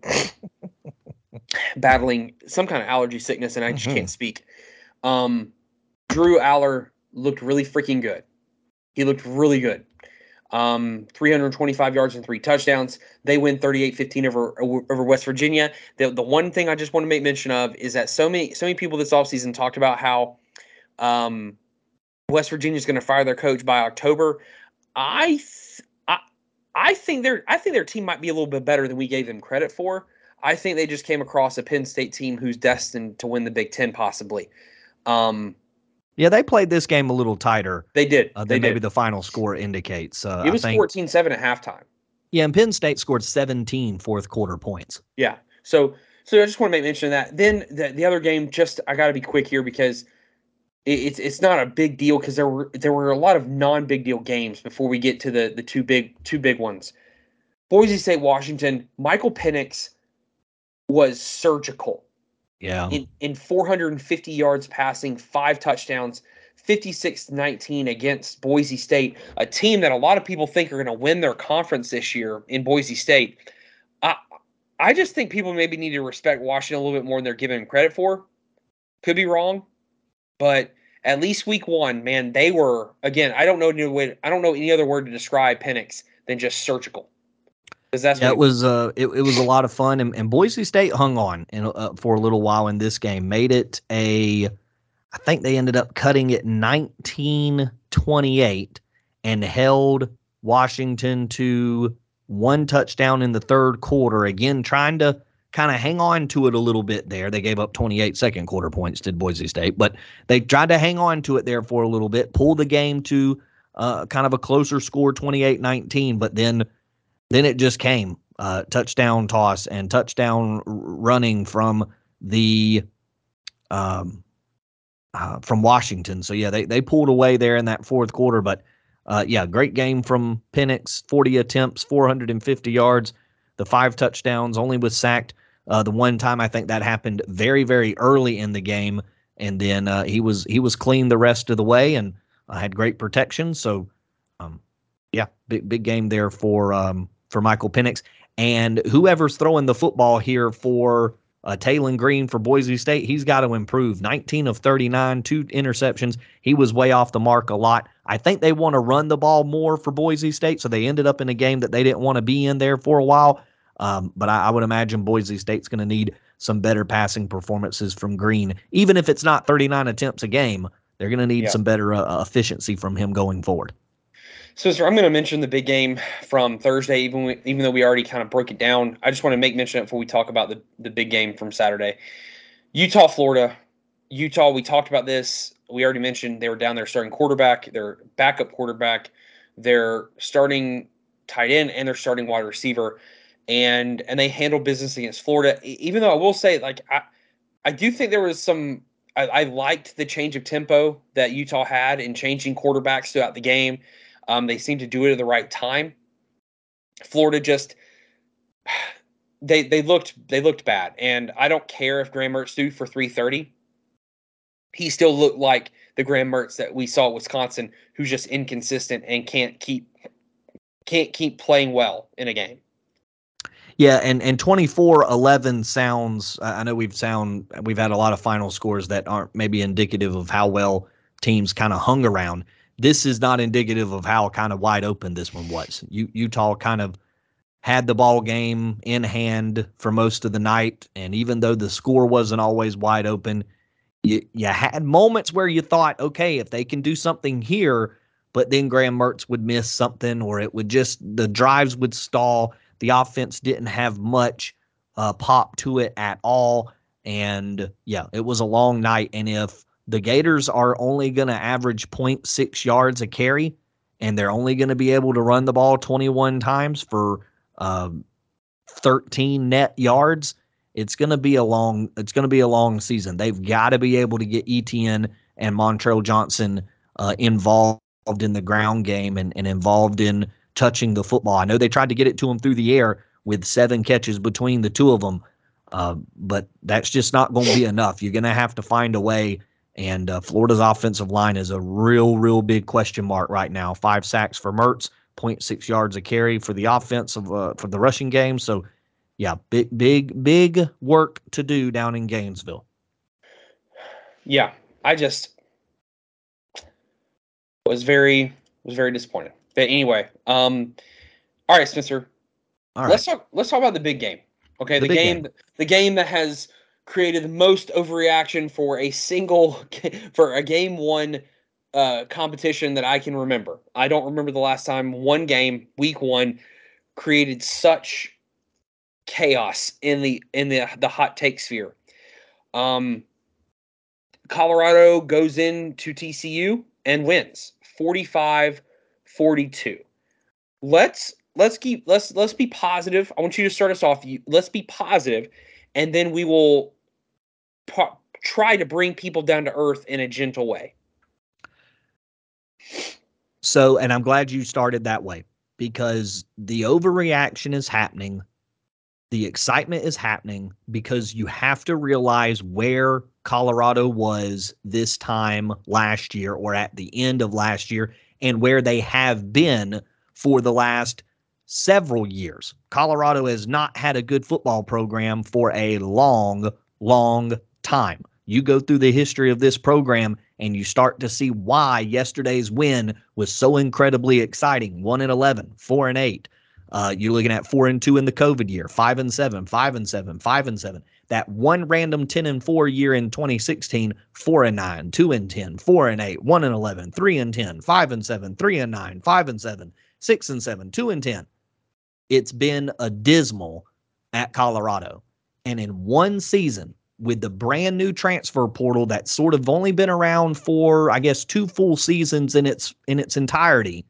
battling some kind of allergy sickness and I just Mhm. can't speak. Um, Drew Aller looked really freaking good. He looked really good. Um, 325 yards and three touchdowns. They win 38-15 over over West Virginia. The the one thing I just want to make mention of is that so many so many people this offseason talked about how um, West Virginia is going to fire their coach by October. I th- I think their I think their team might be a little bit better than we gave them credit for. I think they just came across a Penn State team who's destined to win the Big Ten, possibly. Um, Yeah, they played this game a little tighter they did. uh, they maybe did. the final score indicates. Uh, It was I think, 14-7 at halftime. Yeah, and Penn State scored 17 fourth quarter points. Yeah. So so I just want to make mention of that. Then the, the other game, just I got to be quick here because it's it's not a big deal because there were there were a lot of non big deal games before we get to the the two big two big ones. Boise State, Washington. Michael Penix was surgical Yeah. in, in 450 yards passing, five touchdowns, 56 19 against Boise State, a team that a lot of people think are going to win their conference this year in Boise State. I, I just think people maybe need to respect Washington a little bit more than they're giving them credit for. Could be wrong, but at least week one, man, they were again. I don't know any way. I don't know any other word to describe Penix than just surgical. Because that's Yeah, it was uh, it, it was a lot of fun, and, and Boise State hung on in, uh, for a little while in this game, made it a, I think they ended up cutting it 19-28 and held Washington to one touchdown in the third quarter. Again, trying to kind of hang on to it a little bit there. They gave up 28 second quarter points, did Boise State, but they tried to hang on to it there for a little bit, pull the game to uh, kind of a closer score, 28 19, but then then it just came uh, touchdown toss and touchdown running from the um, uh, from Washington. So yeah, they they pulled away there in that fourth quarter, but uh, yeah, great game from Penix. 40 attempts, 450 yards, the five touchdowns. Only was sacked uh, the one time. I think that happened very very early in the game, and then uh, he was he was clean the rest of the way and uh, had great protection. So um, yeah, big big game there for um, for Michael Penix. And whoever's throwing the football here for uh, Taylen Green for Boise State, he's got to improve. 19 of 39, two interceptions. He was way off the mark a lot. I think they want to run the ball more for Boise State, so they ended up in a game that they didn't want to be in there for a while. Um, but I, I would imagine Boise State's going to need some better passing performances from Green, even if it's not 39 attempts a game. They're going to need yeah. some better uh, efficiency from him going forward. So, sir, I'm going to mention the big game from Thursday, even we, even though we already kind of broke it down. I just want to make mention before we talk about the, the big game from Saturday. Utah, Florida. Utah, we talked about this. We already mentioned they were down there starting quarterback, their backup quarterback, their starting tight end, and their starting wide receiver. And and they handled business against Florida. Even though I will say, like, I, I do think there was some I, I liked the change of tempo that Utah had in changing quarterbacks throughout the game um, they seemed to do it at the right time. Florida just (sighs) they they looked they looked bad, and I don't care if Graham Mertz threw for 330. He still looked like the Graham Mertz that we saw at Wisconsin, who's just inconsistent and can't keep can't keep playing well in a game. Yeah, and and 24-11 sounds I know we've sound we've had a lot of final scores that aren't maybe indicative of how well teams kind of hung around this is not indicative of how kind of wide open this one was. U- Utah kind of had the ball game in hand for most of the night, and even though the score wasn't always wide open, you you had moments where you thought, okay, if they can do something here, but then Graham Mertz would miss something, or it would just the drives would stall. The offense didn't have much uh, pop to it at all, and yeah, it was a long night. And if the Gators are only going to average 0.6 yards a carry, and they're only going to be able to run the ball 21 times for uh, 13 net yards. It's going to be a long. It's going to be a long season. They've got to be able to get Etienne and Montrell Johnson uh, involved in the ground game and, and involved in touching the football. I know they tried to get it to him through the air with seven catches between the two of them, uh, but that's just not going to be (laughs) enough. You're going to have to find a way and uh, Florida's offensive line is a real, real big question mark right now. Five sacks for Mertz, 0.6 yards a carry for the offensive uh, for the rushing game. So, yeah, big, big, big work to do down in Gainesville. Yeah, I just was very was very disappointed. But anyway, um, all right, Spencer. All right. Let's talk. Let's talk about the big game. Okay, the, the game, game, the game that has created the most overreaction for a single (laughs) for a game one uh, competition that I can remember. I don't remember the last time one game, week one, created such chaos in the in the the hot take sphere. Um, Colorado goes into TCU and wins 45-42. Let's let's keep let's let's be positive. I want you to start us off. You, Let's be positive, and then we will try to bring people down to earth in a gentle way. So, and I'm glad you started that way because the overreaction is happening. The excitement is happening because you have to realize where Colorado was this time last year or at the end of last year and where they have been for the last several years. Colorado has not had a good football program for a long, long time. You go through the history of this program and you start to see why yesterday's win was so incredibly exciting. 1 and 11, 4 and 8. Uh, you're looking at 4 and 2 in the COVID year, 5 and 7, 5 and 7, 5 and 7. That one random 10 and 4 year in 2016, 4 and 9, 2 and 10, 4 and 8, 1 and 11, 3 and 10, 5 and 7, 3 and 9, 5 and 7. six and seven, two and ten. It's been a dismal at Colorado. And in one season, with the brand new transfer portal that's sort of only been around for, I guess, two full seasons in its in its entirety,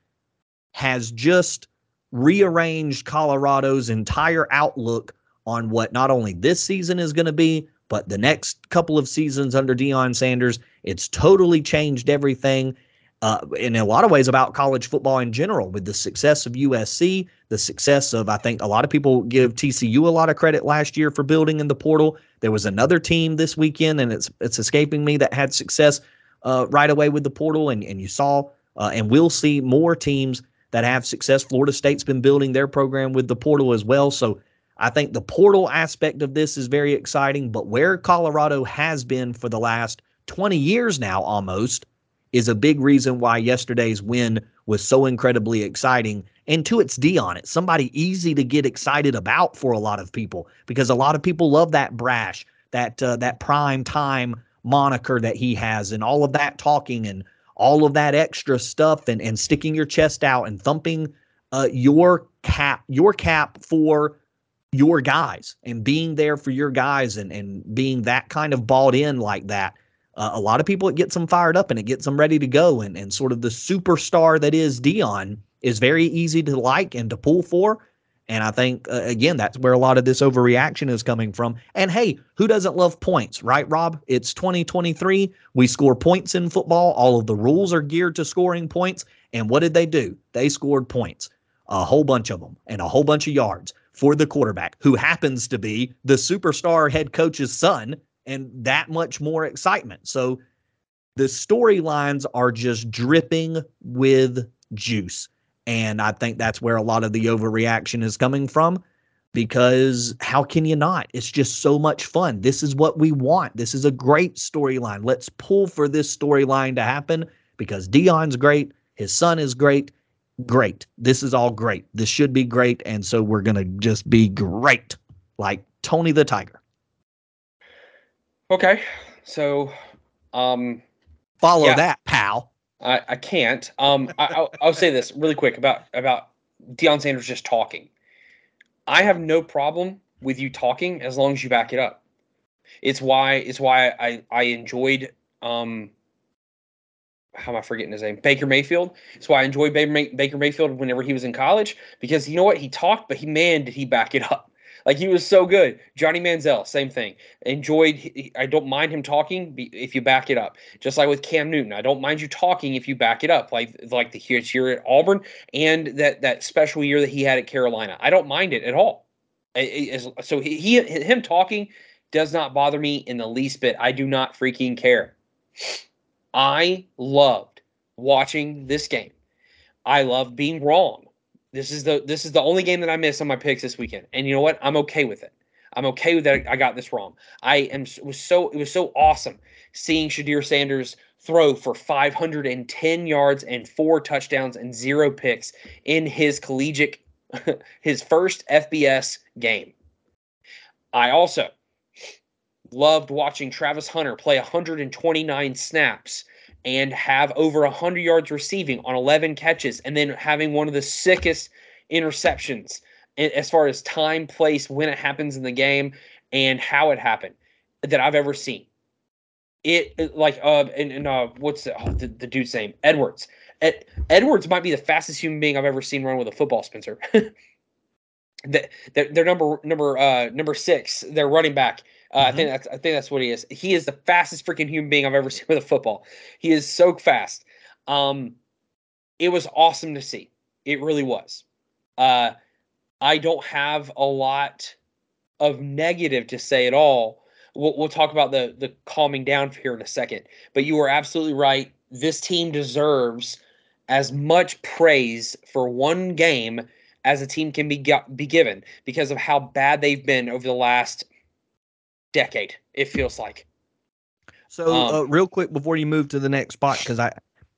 has just rearranged Colorado's entire outlook on what not only this season is going to be, but the next couple of seasons under Deion Sanders. It's totally changed everything. Uh, in a lot of ways about college football in general with the success of USC, the success of, I think a lot of people give TCU a lot of credit last year for building in the portal. There was another team this weekend, and it's it's escaping me that had success uh, right away with the portal, and, and you saw, uh, and we'll see more teams that have success. Florida State's been building their program with the portal as well. So I think the portal aspect of this is very exciting, but where Colorado has been for the last 20 years now almost is a big reason why yesterday's win was so incredibly exciting. And to its Deion, it's somebody easy to get excited about for a lot of people because a lot of people love that brash, that uh, that prime time moniker that he has, and all of that talking and all of that extra stuff, and and sticking your chest out and thumping uh, your cap your cap for your guys and being there for your guys and and being that kind of bought in like that uh, a lot of people it gets them fired up and it gets them ready to go and and sort of the superstar that is Deion is very easy to like and to pull for and I think uh, again that's where a lot of this overreaction is coming from and hey who doesn't love points right Rob? It's 2023 we score points in football all of the rules are geared to scoring points and what did they do? They scored points a whole bunch of them and a whole bunch of yards for the quarterback who happens to be the superstar head coach's son and that much more excitement. So the storylines are just dripping with juice. And I think that's where a lot of the overreaction is coming from because how can you not? It's just so much fun. This is what we want. This is a great storyline. Let's pull for this storyline to happen because Deion's great. His son is great. Great. This is all great. This should be great. And so we're going to just be great, like Tony the Tiger. Okay, so um, follow yeah, that, pal. I, I can't. Um, I, I'll, I'll say this really quick about about Deion Sanders just talking. I have no problem with you talking as long as you back it up. It's why it's why I I enjoyed um how am I forgetting his name? Baker Mayfield. It's why I enjoyed Baker Mayfield whenever he was in college because you know what? He talked, but he man did he back it up. (laughs) Like he was so good. Johnny Manziel, same thing. Enjoyed. I don't mind him talking if you back it up. Just like with Cam Newton, I don't mind you talking if you back it up. Like like the here year at Auburn and that that special year that he had at Carolina. I don't mind it at all. So he, he him talking does not bother me in the least bit. I do not freaking care. I loved watching this game. I love being wrong. This is the this is the only game that I missed on my picks this weekend, and you know what? I'm okay with it. I'm okay with that. I got this wrong. I am was so it was so awesome seeing Shedeur Sanders throw for 510 yards and four touchdowns and zero picks in his collegiate (laughs) his first FBS game. I also loved watching Travis Hunter play 129 snaps and have over 100 yards receiving on 11 catches and then having one of the sickest interceptions as far as time, place, when it happens in the game, and how it happened that I've ever seen. It like uh and, and uh what's the, oh, the, the dude's name Edwards. Ed, Edwards might be the fastest human being I've ever seen run with a football, Spencer. (laughs) they're, they're number number uh number six. They're running back uh, mm-hmm. I think that's I think that's what he is. He is the fastest freaking human being I've ever (laughs) seen with a football. He is so fast. Um, it was awesome to see. It really was. Uh, I don't have a lot of negative to say at all. We'll, we'll talk about the the calming down here in a second. But you are absolutely right. This team deserves as much praise for one game as a team can be be given because of how bad they've been over the last decade. It feels like. So, um, uh, real quick before you move to the next spot, because I,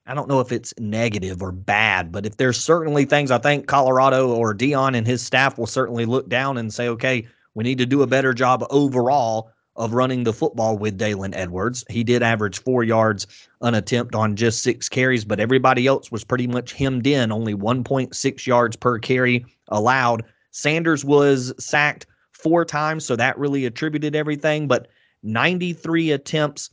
I don't know if it's negative or bad, but if there's certainly things I think Colorado or Deion and his staff will certainly look down and say, okay, we need to do a better job overall of running the football with Daylen Edwards. He did average four yards an attempt on just six carries, but everybody else was pretty much hemmed in, only 1.6 yards per carry allowed. Sanders was sacked four times, so that really attributed everything, but 93 attempts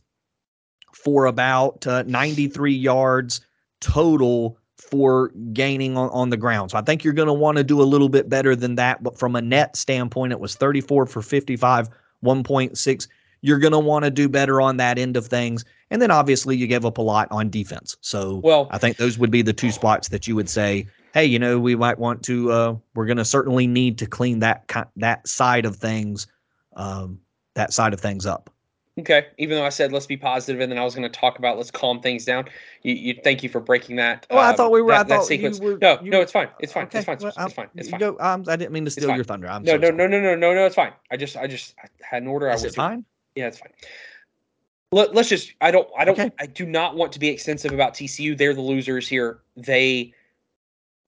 for about uh, 93 yards total for gaining on, on the ground. So I think you're going to want to do a little bit better than that. But from a net standpoint, it was 34 for 55, 1.6. You're going to want to do better on that end of things. And then obviously you gave up a lot on defense. So well, I think those would be the two spots that you would say, hey, you know, we might want to, uh, we're going to certainly need to clean that, that side of things, um, that side of things up. Okay. Even though I said let's be positive, and then I was going to talk about let's calm things down. You, you thank you for breaking that. Oh, um, I thought we were. That, I thought that sequence. Were, no, no, it's fine. It's fine. Okay. It's fine. Well, it's fine. It's fine. um, I didn't mean to steal your thunder. I'm no, so no, no, no, no, no, no. It's fine. I just, I just I had an order. Is I was it fine? Yeah, it's fine. Let, let's just. I don't. I don't. Okay. I do not want to be extensive about TCU. They're the losers here. They.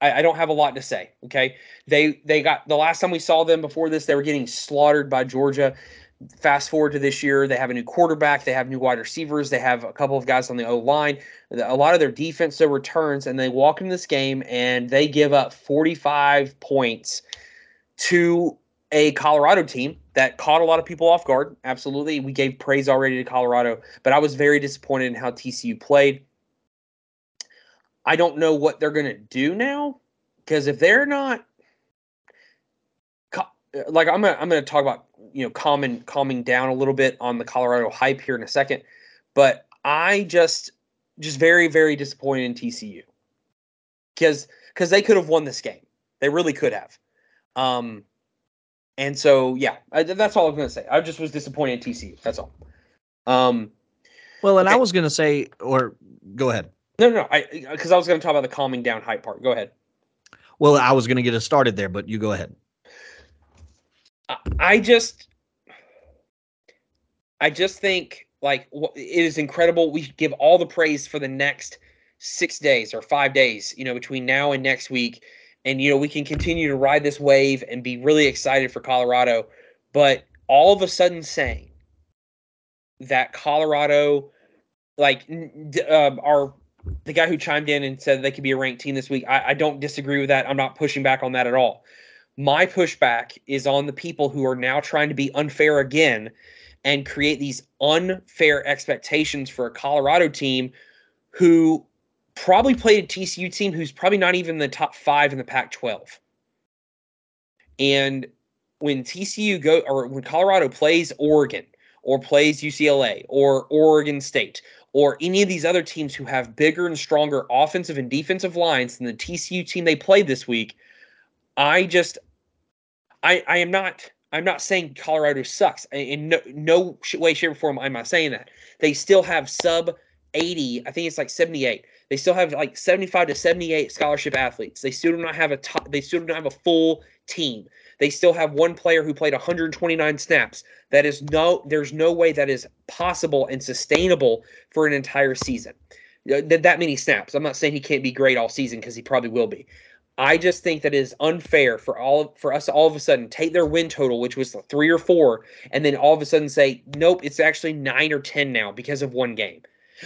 I, I don't have a lot to say. Okay. They they got the last time we saw them before this, they were getting slaughtered by Georgia fast forward to this year, they have a new quarterback, they have new wide receivers, they have a couple of guys on the O line. A lot of their defense so returns, and they walk in this game and they give up 45 points to a Colorado team that caught a lot of people off guard. Absolutely. We gave praise already to Colorado, but I was very disappointed in how TCU played. I don't know what they're going to do now because if they're not like I'm gonna I'm gonna talk about you know calming calming down a little bit on the Colorado hype here in a second, but I just just very very disappointed in TCU because because they could have won this game, they really could have, um, and so yeah, I, that's all I'm gonna say. I just was disappointed in TCU. That's all. Um, well, and okay. I was gonna say, or go ahead. No, no, no I because I was gonna talk about the calming down hype part. Go ahead. Well, I was gonna get us started there, but you go ahead. I just, I just think like it is incredible. We give all the praise for the next six days or five days, you know, between now and next week, and you know we can continue to ride this wave and be really excited for Colorado. But all of a sudden, saying that Colorado, like uh, our the guy who chimed in and said they could be a ranked team this week, I, I don't disagree with that. I'm not pushing back on that at all. My pushback is on the people who are now trying to be unfair again and create these unfair expectations for a Colorado team who probably played a TCU team who's probably not even the top five in the Pac 12. And when TCU go or when Colorado plays Oregon or plays UCLA or Oregon State or any of these other teams who have bigger and stronger offensive and defensive lines than the TCU team they played this week, I just, I, I am not, I'm not saying Colorado sucks in no, no way, shape, or form. I'm not saying that they still have sub 80. I think it's like 78. They still have like 75 to 78 scholarship athletes. They still do not have a top, they still don't have a full team. They still have one player who played 129 snaps. That is no, there's no way that is possible and sustainable for an entire season. Uh, that, that many snaps. I'm not saying he can't be great all season because he probably will be. I just think that is unfair for all for us to all of a sudden take their win total, which was three or four, and then all of a sudden say, nope, it's actually nine or ten now because of one game.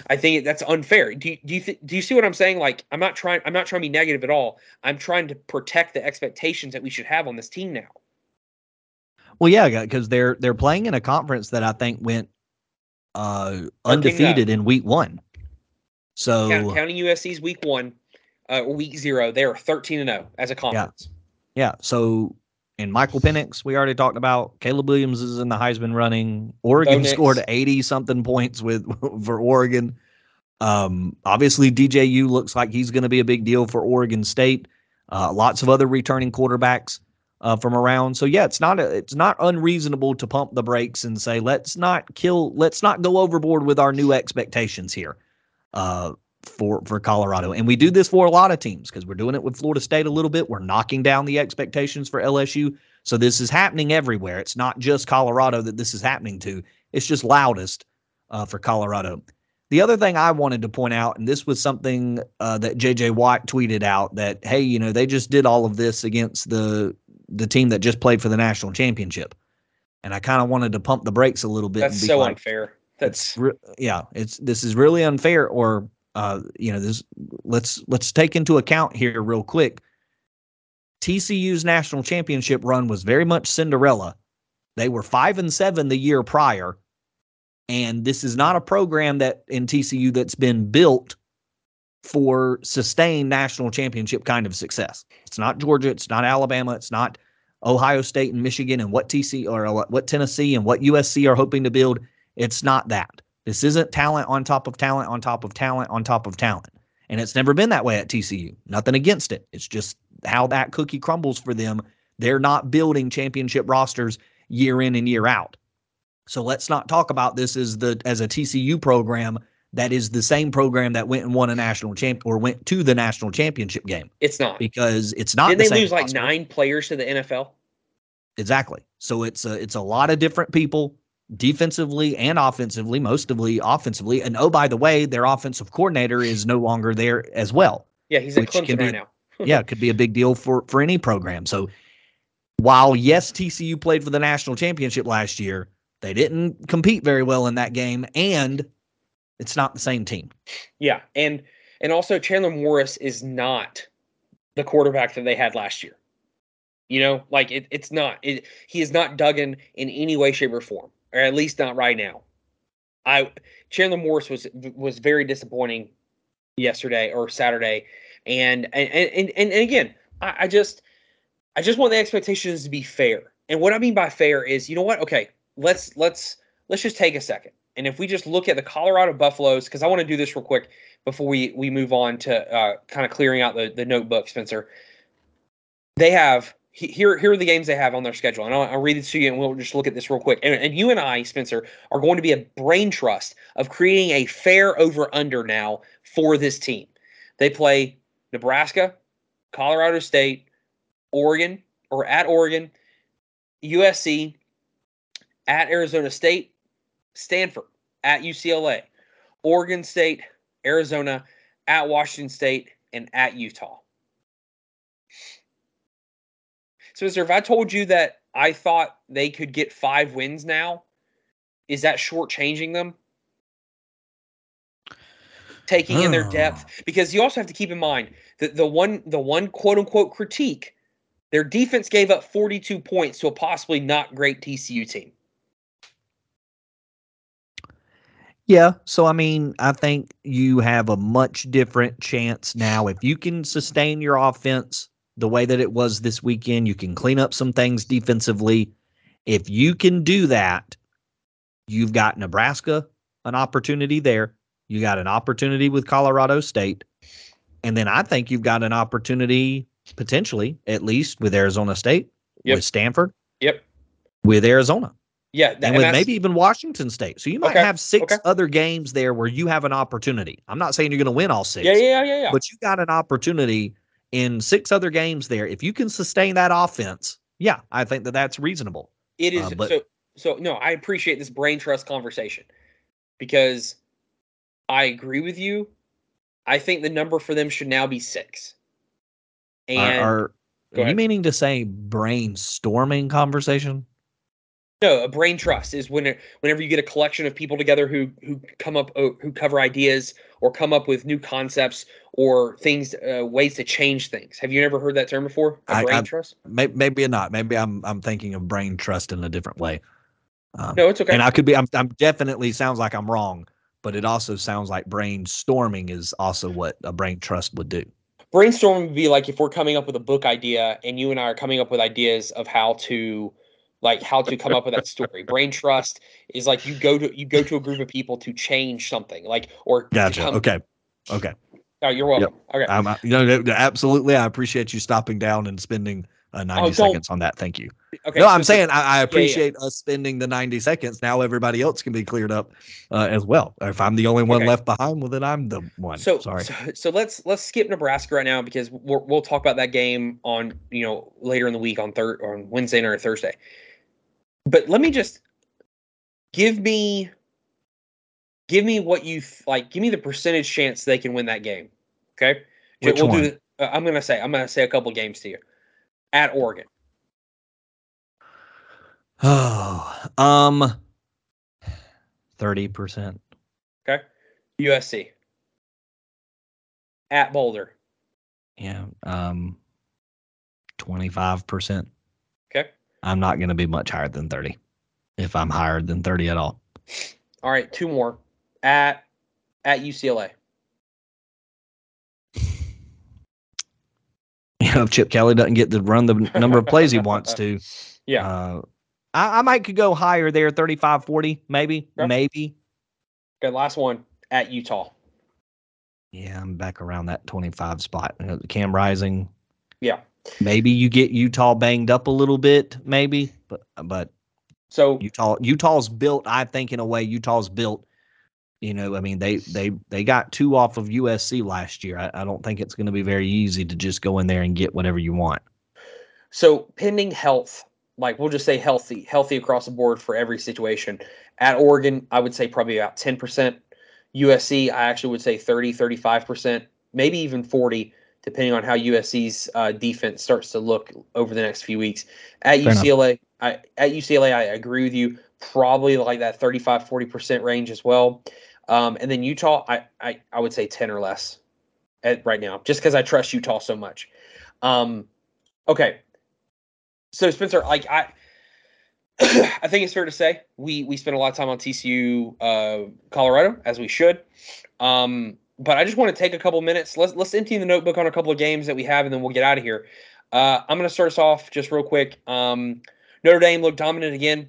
I think that's unfair. Do you, do you th- do you see what I'm saying? Like I'm not trying I'm not trying to be negative at all. I'm trying to protect the expectations that we should have on this team now. Well, yeah, because they're they're playing in a conference that I think went uh undefeated in week one. So counting USC's week one, uh, week zero, they are 13 and 0 as a conference. Yeah. yeah. So, in Michael Penix, we already talked about. Caleb Williams is in the Heisman running. Oregon scored 80 something points with (laughs) for Oregon. Um, obviously, DJU looks like he's going to be a big deal for Oregon State. Uh, lots of other returning quarterbacks uh, from around. So yeah, it's not a, it's not unreasonable to pump the brakes and say let's not kill, let's not go overboard with our new expectations here. Uh, for for Colorado. And we do this for a lot of teams because we're doing it with Florida State a little bit. We're knocking down the expectations for LSU. So this is happening everywhere. It's not just Colorado that this is happening to. It's just loudest uh, for Colorado. The other thing I wanted to point out, and this was something uh, that JJ Watt tweeted out that hey, you know, they just did all of this against the the team that just played for the national championship. and I kind of wanted to pump the brakes a little bit. That's and be so like, unfair. That's re- yeah, it's this is really unfair. Or uh, you know, this let's let's take into account here real quick. TCU's national championship run was very much Cinderella. They were five and seven the year prior, and this is not a program that in TCU that's been built for sustained national championship kind of success. It's not Georgia, it's not Alabama, it's not Ohio State and Michigan and what TC or what Tennessee and what USC are hoping to build. It's not that. This isn't talent on top of talent on top of talent on top of talent. And it's never been that way at TCU. Nothing against it. It's just how that cookie crumbles for them. They're not building championship rosters year in and year out. So let's not talk about this as the as a TCU program that is the same program that went and won a national champ or went to the national championship game it's not. because it's not. Didn't the they lose like nine players to the NFL? Exactly. So it's a it's a lot of different people defensively and offensively, mostly offensively. And oh, by the way, their offensive coordinator is no longer there as well. Yeah, he's Which Clemson be- right now. (laughs) yeah, it could be a big deal for for any program. So while yes, TCU played for the national championship last year, they didn't compete very well in that game, and it's not the same team. Yeah, and and also Chandler Morris is not the quarterback that they had last year. You know, like it, it's not. It, he is not Duggan in any way, shape, or form, or at least not right now. I Chandler Morris was was very disappointing yesterday or Saturday, and and and and, and again, I, I just I just want the expectations to be fair. And what I mean by fair is, you know what? Okay, let's let's let's just take a second. And if we just look at the Colorado Buffaloes, because I want to do this real quick before we we move on to uh, kind of clearing out the the notebook, Spencer. They have here here are the games they have on their schedule, and I'll, I'll read it to you, and we'll just look at this real quick. And, and you and I, Spencer, are going to be a brain trust of creating a fair over under now for this team. They play Nebraska, Colorado State, Oregon, or at Oregon, USC, at Arizona State, Stanford, at UCLA, Oregon State, Arizona, at Washington State, and at Utah. So, if I told you that I thought they could get five wins now, is that shortchanging them? Taking in their hmm. depth, because you also have to keep in mind that the one, the one quote unquote critique, their defense gave up 42 points to a possibly not great TCU team. Yeah. So, I mean, I think you have a much different chance now. If you can sustain your offense the way that it was this weekend, you can clean up some things defensively. If you can do that, you've got Nebraska, an opportunity there. You got an opportunity with Colorado State. And then I think you've got an opportunity, potentially, at least with Arizona State, Yep. with Stanford, Yep. with Arizona Yeah. that- and with that's- maybe even Washington State. So you might Okay, have six okay. other games there where you have an opportunity. I'm not saying you're going to win all six, Yeah, yeah, yeah, yeah. but you got an opportunity in six other games there. If you can sustain that offense, yeah, I think that that's reasonable. It is Uh, but- so so no, I appreciate this brain trust conversation because I agree with you. I think the number for them should now be six. And are are, are you meaning to say brainstorming conversation? no, a brain trust is when it, whenever you get a collection of people together who who come up uh, who cover ideas or come up with new concepts or things uh, ways to change things. Have you ever heard that term before? I- brain I- trust? Maybe, maybe not. Maybe I'm I'm thinking of brain trust in a different way. Um, No, it's okay. And I could be. I'm. I'm definitely sounds like I'm wrong, but it also sounds like brainstorming is also what a brain trust would do. Brainstorming would be like if we're coming up with a book idea and you and I are coming up with ideas of how to like how to come up with that story. Brain trust is like you go to you go to a group of people to change something like or Gotcha. come- Okay. Okay. Oh, you're welcome. Okay. Um, I- you know, absolutely. I appreciate you stopping down and spending uh, 90 Oh, seconds on that. Thank you. Okay. no, so- I'm saying I, I yeah. appreciate us spending the 90 seconds. Now everybody else can be cleared up uh, as well. If I'm the only one Okay. left behind, well, then I'm the one. So Sorry. So, so let's let's skip Nebraska right now because we'll we'll talk about that game on you know later in the week on third on Wednesday or Thursday. But let me just give me give me what you like. Give me the percentage chance they can win that game. Okay, Which we'll one? do. Uh, I'm gonna say I'm gonna say a couple games to you at Oregon. Oh, (sighs) um, thirty percent. Okay. USC. At Boulder. Yeah. Um, twenty-five percent. Okay. I'm not going to be much higher than thirty, if I'm higher than thirty at all. All right, two more. At at UCLA. (laughs) You know, if Chip Kelly doesn't get to run the number of plays he wants to, (laughs) Yeah. uh, I, I might could go higher there, 35, 40, maybe, Okay. maybe. Okay, last one. At Utah. Yeah, I'm back around that 25 spot. You know, the Cam Rising. Yeah. Maybe you get Utah banged up a little bit, maybe, but but So Utah Utah's built. I think in a way Utah's built. You know, I mean they they they got two off of USC last year. I, I don't think it's going to be very easy to just go in there and get whatever you want. So pending health, like we'll just say healthy, healthy across the board for every situation. At Oregon, I would say probably about 10%. USC, I actually would say 30, 35%, maybe even 40, depending on how USC's uh, defense starts to look over the next few weeks. At Fair. UCLA, I, at UCLA, I agree with you. Probably like that 35, 40% range as well. Um, and then Utah, I, I, I would say 10 or less at, right now, just because I trust Utah so much. Um, okay. So Spencer, like I, (clears throat) I think it's fair to say we we spent a lot of time on TCU, uh, Colorado, as we should. Um, but I just want to take a couple minutes. Let's let's empty the notebook on a couple of games that we have, and then we'll get out of here. Uh, I'm going to start us off just real quick. Um, Notre Dame looked dominant again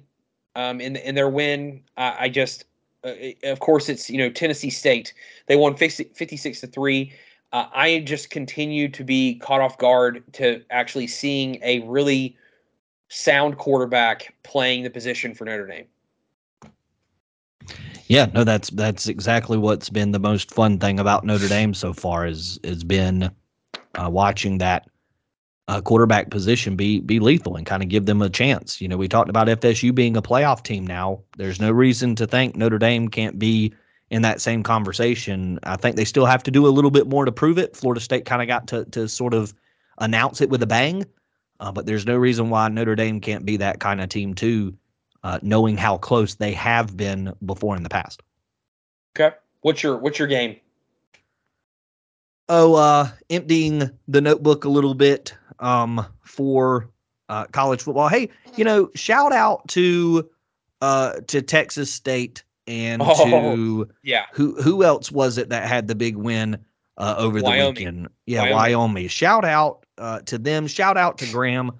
um, in in their win. I, I just, uh, of course, it's you know Tennessee State. They won 50, 56 to three. Uh, I just continue to be caught off guard to actually seeing a really sound quarterback playing the position for Notre Dame. Yeah, no, that's that's exactly what's been the most fun thing about Notre Dame so far is has been uh, watching that uh, quarterback position be be lethal and kind of give them a chance. You know, we talked about FSU being a playoff team now. There's no reason to think Notre Dame can't be in that same conversation. I think they still have to do a little bit more to prove it. Florida State kind of got to to sort of announce it with a bang, uh, but there's no reason why Notre Dame can't be that kind of team too uh, knowing how close they have been before in the past. Okay. What's your what's your game? Oh, uh, emptying the notebook a little bit um, for uh, college football. Hey, you know, shout out to uh, to Texas State and Oh. to Yeah. who who else was it that had the big win uh, over the weekend? Yeah, Wyoming. Wyoming. Shout out uh, to them. Shout out to Graham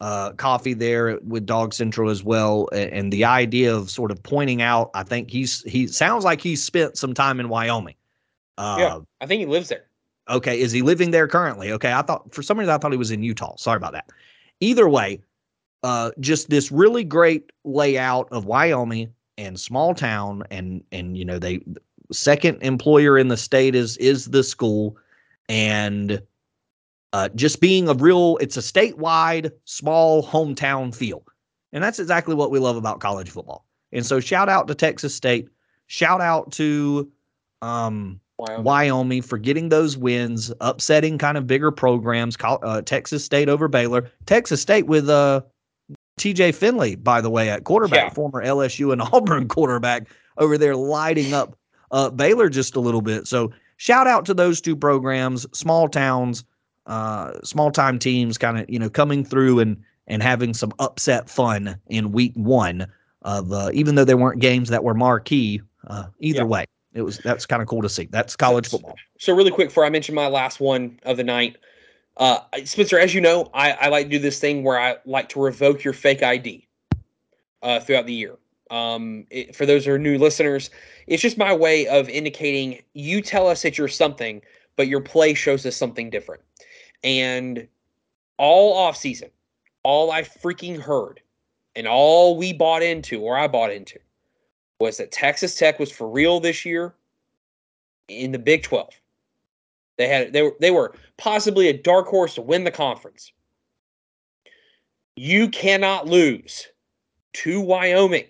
uh, Coffee there with Dog Central as well. A- And the idea of sort of pointing out, I think he's he sounds like he's spent some time in Wyoming. Uh, Yeah. I think he lives there. Okay, is he living there currently? Okay, I thought for some reason I thought he was in Utah. Sorry about that. Either way, uh, just this really great layout of Wyoming and small town, and and you know they second employer in the state is is the school, and uh, just being a real it's a statewide small hometown feel, and that's exactly what we love about college football. And so shout out to Texas State, shout out to um Wyoming. Wyoming for getting those wins, upsetting kind of bigger programs. Uh, Texas State over Baylor. Texas State with uh, T.J. Finley, by the way, at quarterback, Yeah. former LSU and (laughs) Auburn quarterback over there lighting up uh, Baylor just a little bit. So shout out to those two programs, small towns, uh, small time teams, kind of you know coming through and and having some upset fun in week one of uh, even though they weren't games that were marquee. Uh, either Yeah. way, it was that's kind of cool to see. That's college football. So really quick, before I mention my last one of the night, uh, Spencer, as you know, I, I like to do this thing where I like to revoke your fake ID uh, throughout the year. Um, it, for those who are new listeners, it's just my way of indicating you tell us that you're something, but your play shows us something different. And all off season, all I freaking heard, and all we bought into, or I bought into, was that Texas Tech was for real this year in the Big 12. They had they were they were possibly a dark horse to win the conference. You cannot lose to Wyoming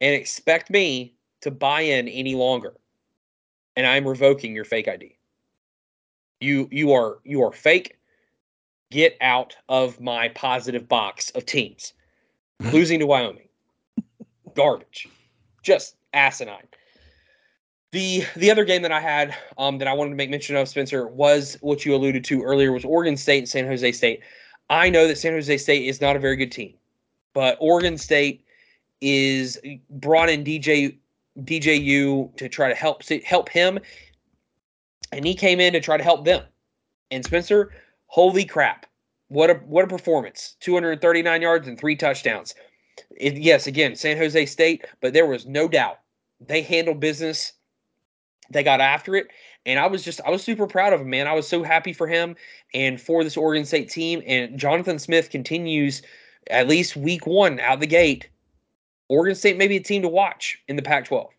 and expect me to buy in any longer. And I'm revoking your fake ID. You you are you are fake. Get out of my positive box of teams. losing to Wyoming. Garbage. Just asinine. The the other game that I had um, that I wanted to make mention of, Spencer, was what you alluded to earlier was Oregon State and San Jose State. I know that San Jose State is not a very good team, but Oregon State is brought in DJ DJU to try to help help him, and he came in to try to help them. And Spencer, holy crap, what a what a performance! 239 yards and three touchdowns. It, yes, again, San Jose State, but there was no doubt they handled business they got after it. And I was just, I was super proud of him, man. I was so happy for him and for this Oregon State team. And Jonathan Smith continues, at least week one out the gate. Oregon State may be a team to watch in the Pac 12.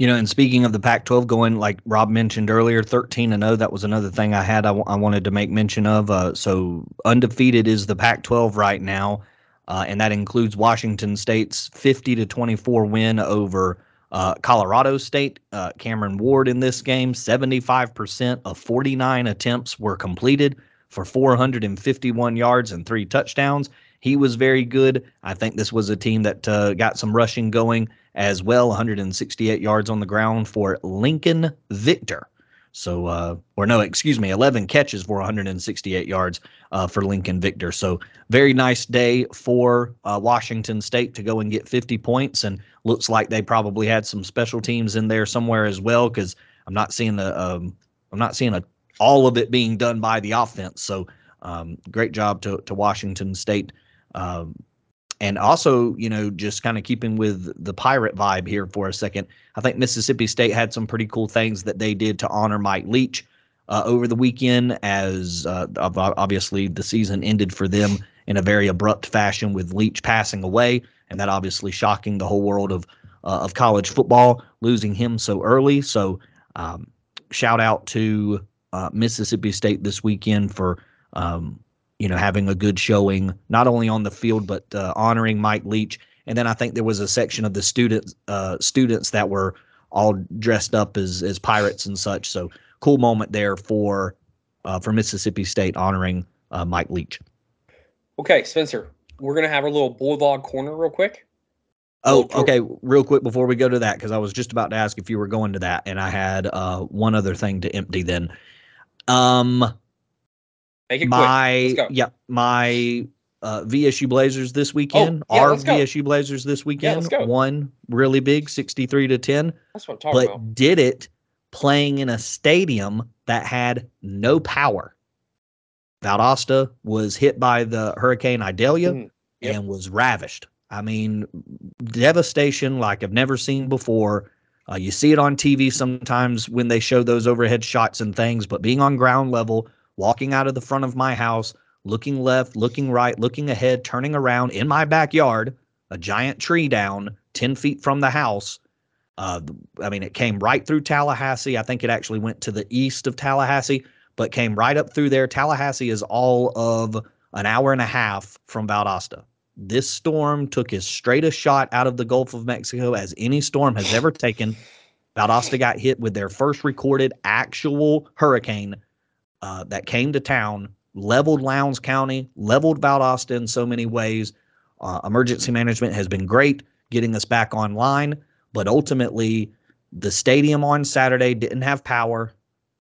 You know, and speaking of the Pac 12 going, like Rob mentioned earlier, 13 and 0, that was another thing I had I, w- I wanted to make mention of. Uh, so undefeated is the Pac 12 right now. Uh, and that includes Washington State's 50 to 24 win over uh, Colorado State, uh, Cameron Ward in this game, 75% of 49 attempts were completed for 451 yards and three touchdowns. He was very good. I think this was a team that uh, got some rushing going as well, 168 yards on the ground for Lincoln Victor. So, uh, or no, excuse me, 11 catches for 168 yards uh, for Lincoln Victor. So, very nice day for uh, Washington State to go and get 50 points. And looks like they probably had some special teams in there somewhere as well because I'm not seeing the, um, I'm not seeing a, all of it being done by the offense. So, um, great job to, to Washington State. Um, and also, you know, just kind of keeping with the pirate vibe here for a second, I think Mississippi State had some pretty cool things that they did to honor Mike Leach uh, over the weekend, as uh, obviously the season ended for them in a very abrupt fashion with Leach passing away, and that obviously shocking the whole world of uh, of college football, losing him so early. So, um, shout out to uh, Mississippi State this weekend for um, you know, having a good showing, not only on the field but uh, honoring Mike Leach. And then I think there was a section of the students uh, students that were all dressed up as as pirates and such. So cool moment there for uh, for Mississippi State honoring uh, Mike Leach. Okay, Spencer, we're gonna have our little bulldog corner real quick. Oh, okay. Real quick before we go to that, because I was just about to ask if you were going to that, and I had uh, one other thing to empty. Then, um, Make it my yeah, my uh, VSU Blazers this weekend. Oh, yeah, our VSU Blazers this weekend yeah, won really big, sixty-three to ten. That's what I'm talking but about. did it playing in a stadium that had no power. Valdosta was hit by the Hurricane Idalia mm, yep. and was ravished. I mean, devastation like I've never seen before. Uh, you see it on TV sometimes when they show those overhead shots and things, but being on ground level walking out of the front of my house, looking left, looking right, looking ahead, turning around in my backyard, a giant tree down 10 feet from the house. Uh, I mean, it came right through Tallahassee. I think it actually went to the east of Tallahassee, but came right up through there. Tallahassee is all of an hour and a half from Valdosta. This storm took as straight a shot out of the Gulf of Mexico as any storm has ever taken. Valdosta got hit with their first recorded actual hurricane uh, that came to town, leveled Lowndes County, leveled Valdosta in so many ways. Uh, emergency management has been great getting us back online, but ultimately, the stadium on Saturday didn't have power.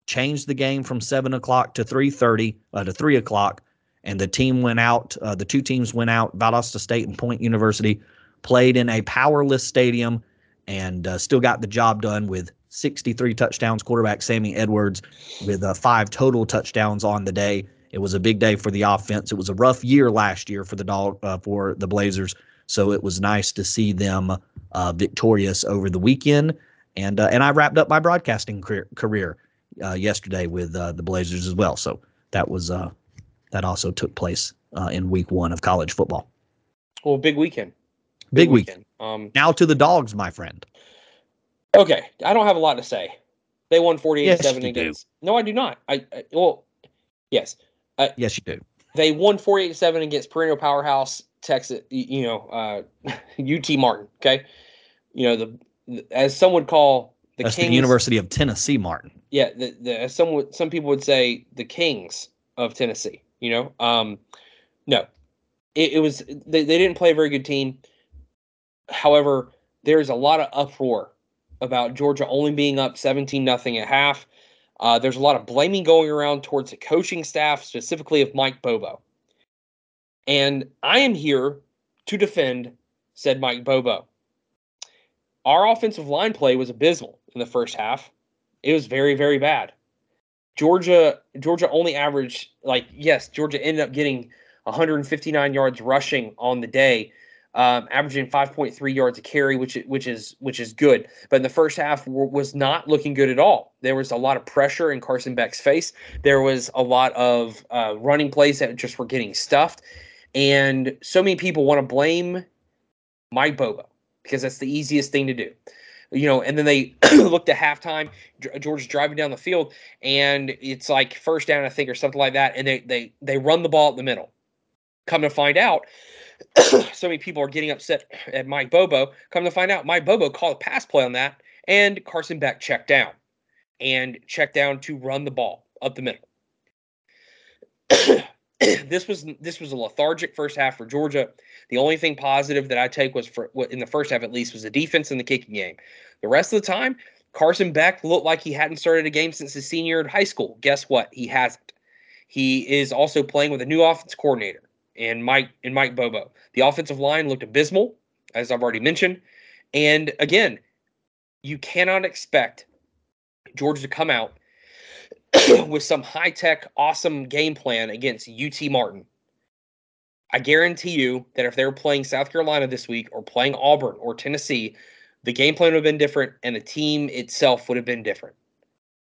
Changed the game from seven o'clock to three thirty uh, to three o'clock, and the team went out. Uh, the two teams went out. Valdosta State and Point University played in a powerless stadium and uh, still got the job done with 63 touchdowns. Quarterback Sammy Edwards with uh, five total touchdowns on the day. It was a big day for the offense. It was a rough year last year for the dog uh, for the Blazers, so it was nice to see them uh, victorious over the weekend. And uh, and I wrapped up my broadcasting career, career uh, yesterday with uh, the Blazers as well. So that was that also took place in week one of college football. Well, big weekend. Big, big weekend. weekend. Um, now to the dogs, my friend. Okay, I don't have a lot to say. They won 48 yes, 7 against. Do. No, I do not. I, I well, yes. Uh, yes, you do. They won 48 7 against perennial powerhouse Texas, you know, uh, (laughs) UT Martin, okay? You know, the, as some would call the That's Kings, the University of Tennessee Martin. Yeah, the, the as some would, some people would say the Kings of Tennessee, you know. Um no. it, it was they, they didn't play a very good team. However, there's a lot of uproar about Georgia only being up 17 nothing at half. Uh, there's a lot of blaming going around towards the coaching staff, specifically of Mike Bobo. And I am here to defend said Mike Bobo. Our offensive line play was abysmal in the first half. It was very, very bad. Georgia Georgia only averaged like yes, Georgia ended up getting 159 yards rushing on the day, um, averaging 5.3 yards a carry, which which is which is good. But in the first half w- was not looking good at all. There was a lot of pressure in Carson Beck's face. There was a lot of uh, running plays that just were getting stuffed, and so many people want to blame Mike Bobo because that's the easiest thing to do you know, and then they (clears throat) looked at halftime. Georgia's driving down the field, and it's like first down, I think, or something like that. And they they they run the ball at the middle. Come to find out, (coughs) so many people are getting upset at Mike Bobo. Come to find out, Mike Bobo called a pass play on that, and Carson Beck checked down, and checked down to run the ball up the middle. (coughs) this was this was a lethargic first half for Georgia. The only thing positive that I take was for in the first half at least was the defense and the kicking game. The rest of the time, Carson Beck looked like he hadn't started a game since his senior year in high school. Guess what? He hasn't. He is also playing with a new offense coordinator and Mike and Mike Bobo. The offensive line looked abysmal, as I've already mentioned. And again, you cannot expect Georgia to come out (clears throat) with some high tech, awesome game plan against UT Martin. I guarantee you that if they were playing South Carolina this week or playing Auburn or Tennessee, the game plan would have been different and the team itself would have been different.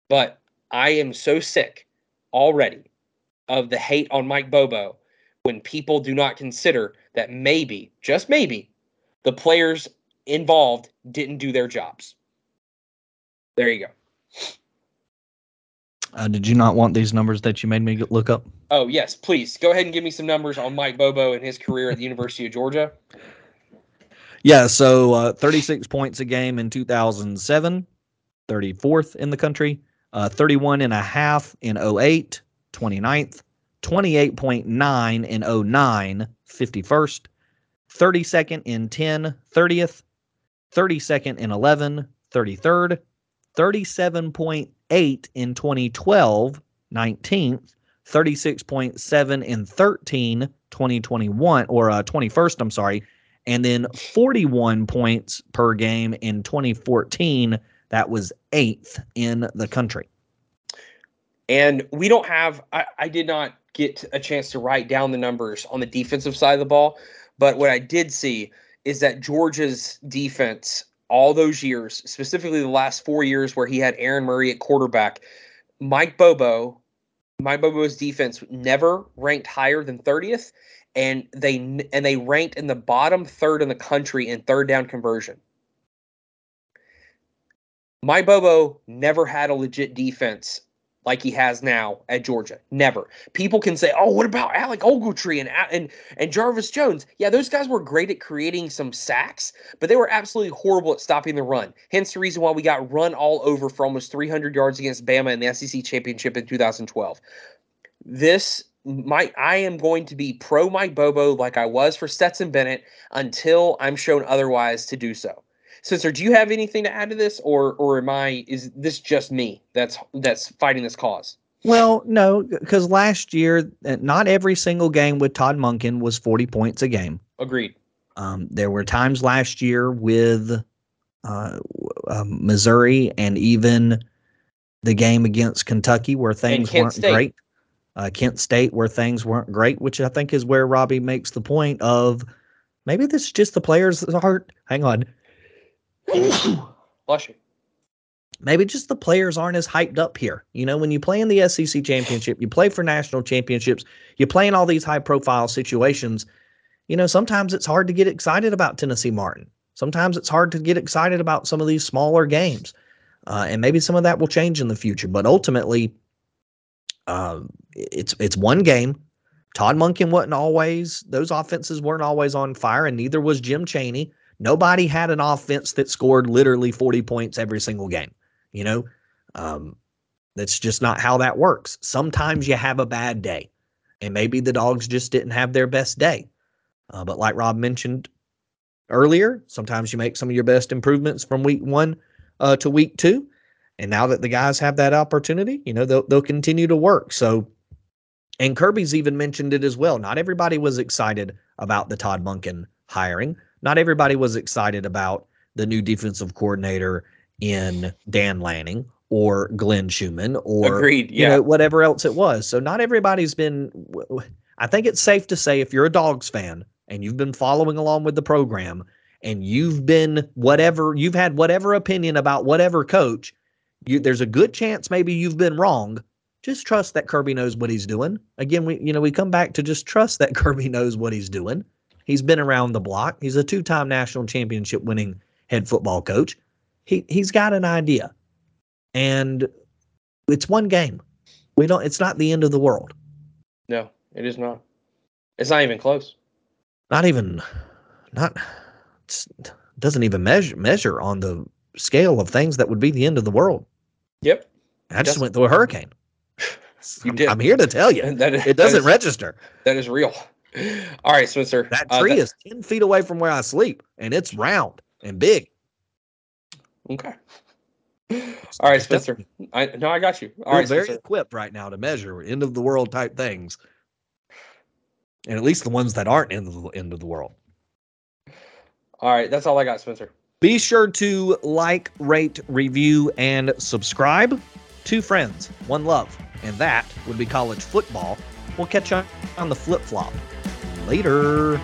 But I am so sick already of the hate on Mike Bobo when people do not consider that maybe, just maybe, the players involved didn't do their jobs. There you go. Uh, did you not want these numbers that you made me look up? Oh, yes, please. Go ahead and give me some numbers on Mike Bobo and his career at the University of Georgia. Yeah, so uh, 36 points a game in 2007, 34th in the country, uh, 31 and a half in 08, 29th, 28.9 in 09, 51st, 32nd in 10, 30th, 32nd in 11, 33rd, 37.8 in 2012, 19th, 36.7 in 13, 2021 or uh, 21st, I'm sorry, and then 41 points per game in 2014. That was eighth in the country. And we don't have, I, I did not get a chance to write down the numbers on the defensive side of the ball, but what I did see is that Georgia's defense all those years, specifically the last four years where he had Aaron Murray at quarterback, Mike Bobo, Mike Bobo's defense never ranked higher than 30th, and they and they ranked in the bottom third in the country in third down conversion. Mike Bobo never had a legit defense like he has now at Georgia. Never. People can say, "Oh, what about Alec Ogletree and and and Jarvis Jones?" Yeah, those guys were great at creating some sacks, but they were absolutely horrible at stopping the run. Hence the reason why we got run all over for almost 300 yards against Bama in the SEC championship in 2012. This might I am going to be pro Mike Bobo like I was for Stetson Bennett until I'm shown otherwise to do so. Spencer, do you have anything to add to this, or or am I is this just me that's that's fighting this cause? Well, no, because last year, uh, not every single game with Todd Monken was 40 points a game. Agreed. Um, there were times last year with uh, um, Missouri and even the game against Kentucky where things weren't State. great. Uh, Kent State where things weren't great, which I think is where Robbie makes the point of maybe this is just the players' heart. Hang on. Bless you. Maybe just the players aren't as hyped up here. You know, when you play in the SEC championship, you play for national championships, you play in all these high profile situations. You know, sometimes it's hard to get excited about Tennessee Martin. Sometimes it's hard to get excited about some of these smaller games. Uh, and maybe some of that will change in the future. But ultimately, um, it's it's one game. Todd Monken wasn't always; those offenses weren't always on fire, and neither was Jim Chaney. Nobody had an offense that scored literally 40 points every single game. You know, um, that's just not how that works. Sometimes you have a bad day, and maybe the dogs just didn't have their best day. Uh, but like Rob mentioned earlier, sometimes you make some of your best improvements from week one uh, to week two. And now that the guys have that opportunity, you know, they'll, they'll continue to work. So, and Kirby's even mentioned it as well. Not everybody was excited about the Todd Monken hiring. Not everybody was excited about the new defensive coordinator in Dan Lanning or Glenn Schumann or Agreed. you know whatever else it was. So not everybody's been. I think it's safe to say if you're a Dogs fan and you've been following along with the program and you've been whatever you've had whatever opinion about whatever coach, you there's a good chance maybe you've been wrong. Just trust that Kirby knows what he's doing. Again, we you know we come back to just trust that (laughs) Kirby knows what he's doing. He's been around the block. He's a two-time national championship winning head football coach. He he's got an idea. And it's one game. We don't it's not the end of the world. no, it is not. It's not even close. Not even not doesn't even measure measure on the scale of things that would be the end of the world. Yep. I just went through a hurricane. (laughs) You I'm, did. I'm here to tell you. (laughs) That is, It doesn't is- register. that is real. All right, Spencer. That uh, tree that- is 10 feet away from where I sleep, and it's round and big. okay. All right, Spencer. I no, I got you. All We're right, very Spencer. equipped right now to measure end of the world type things. And at least the ones that aren't end of the end of the world. All right, that's all I got, Spencer. Be sure to like, rate, review, and subscribe. Two friends, one love, and that would be college football. We'll catch you on the flip flop. Later.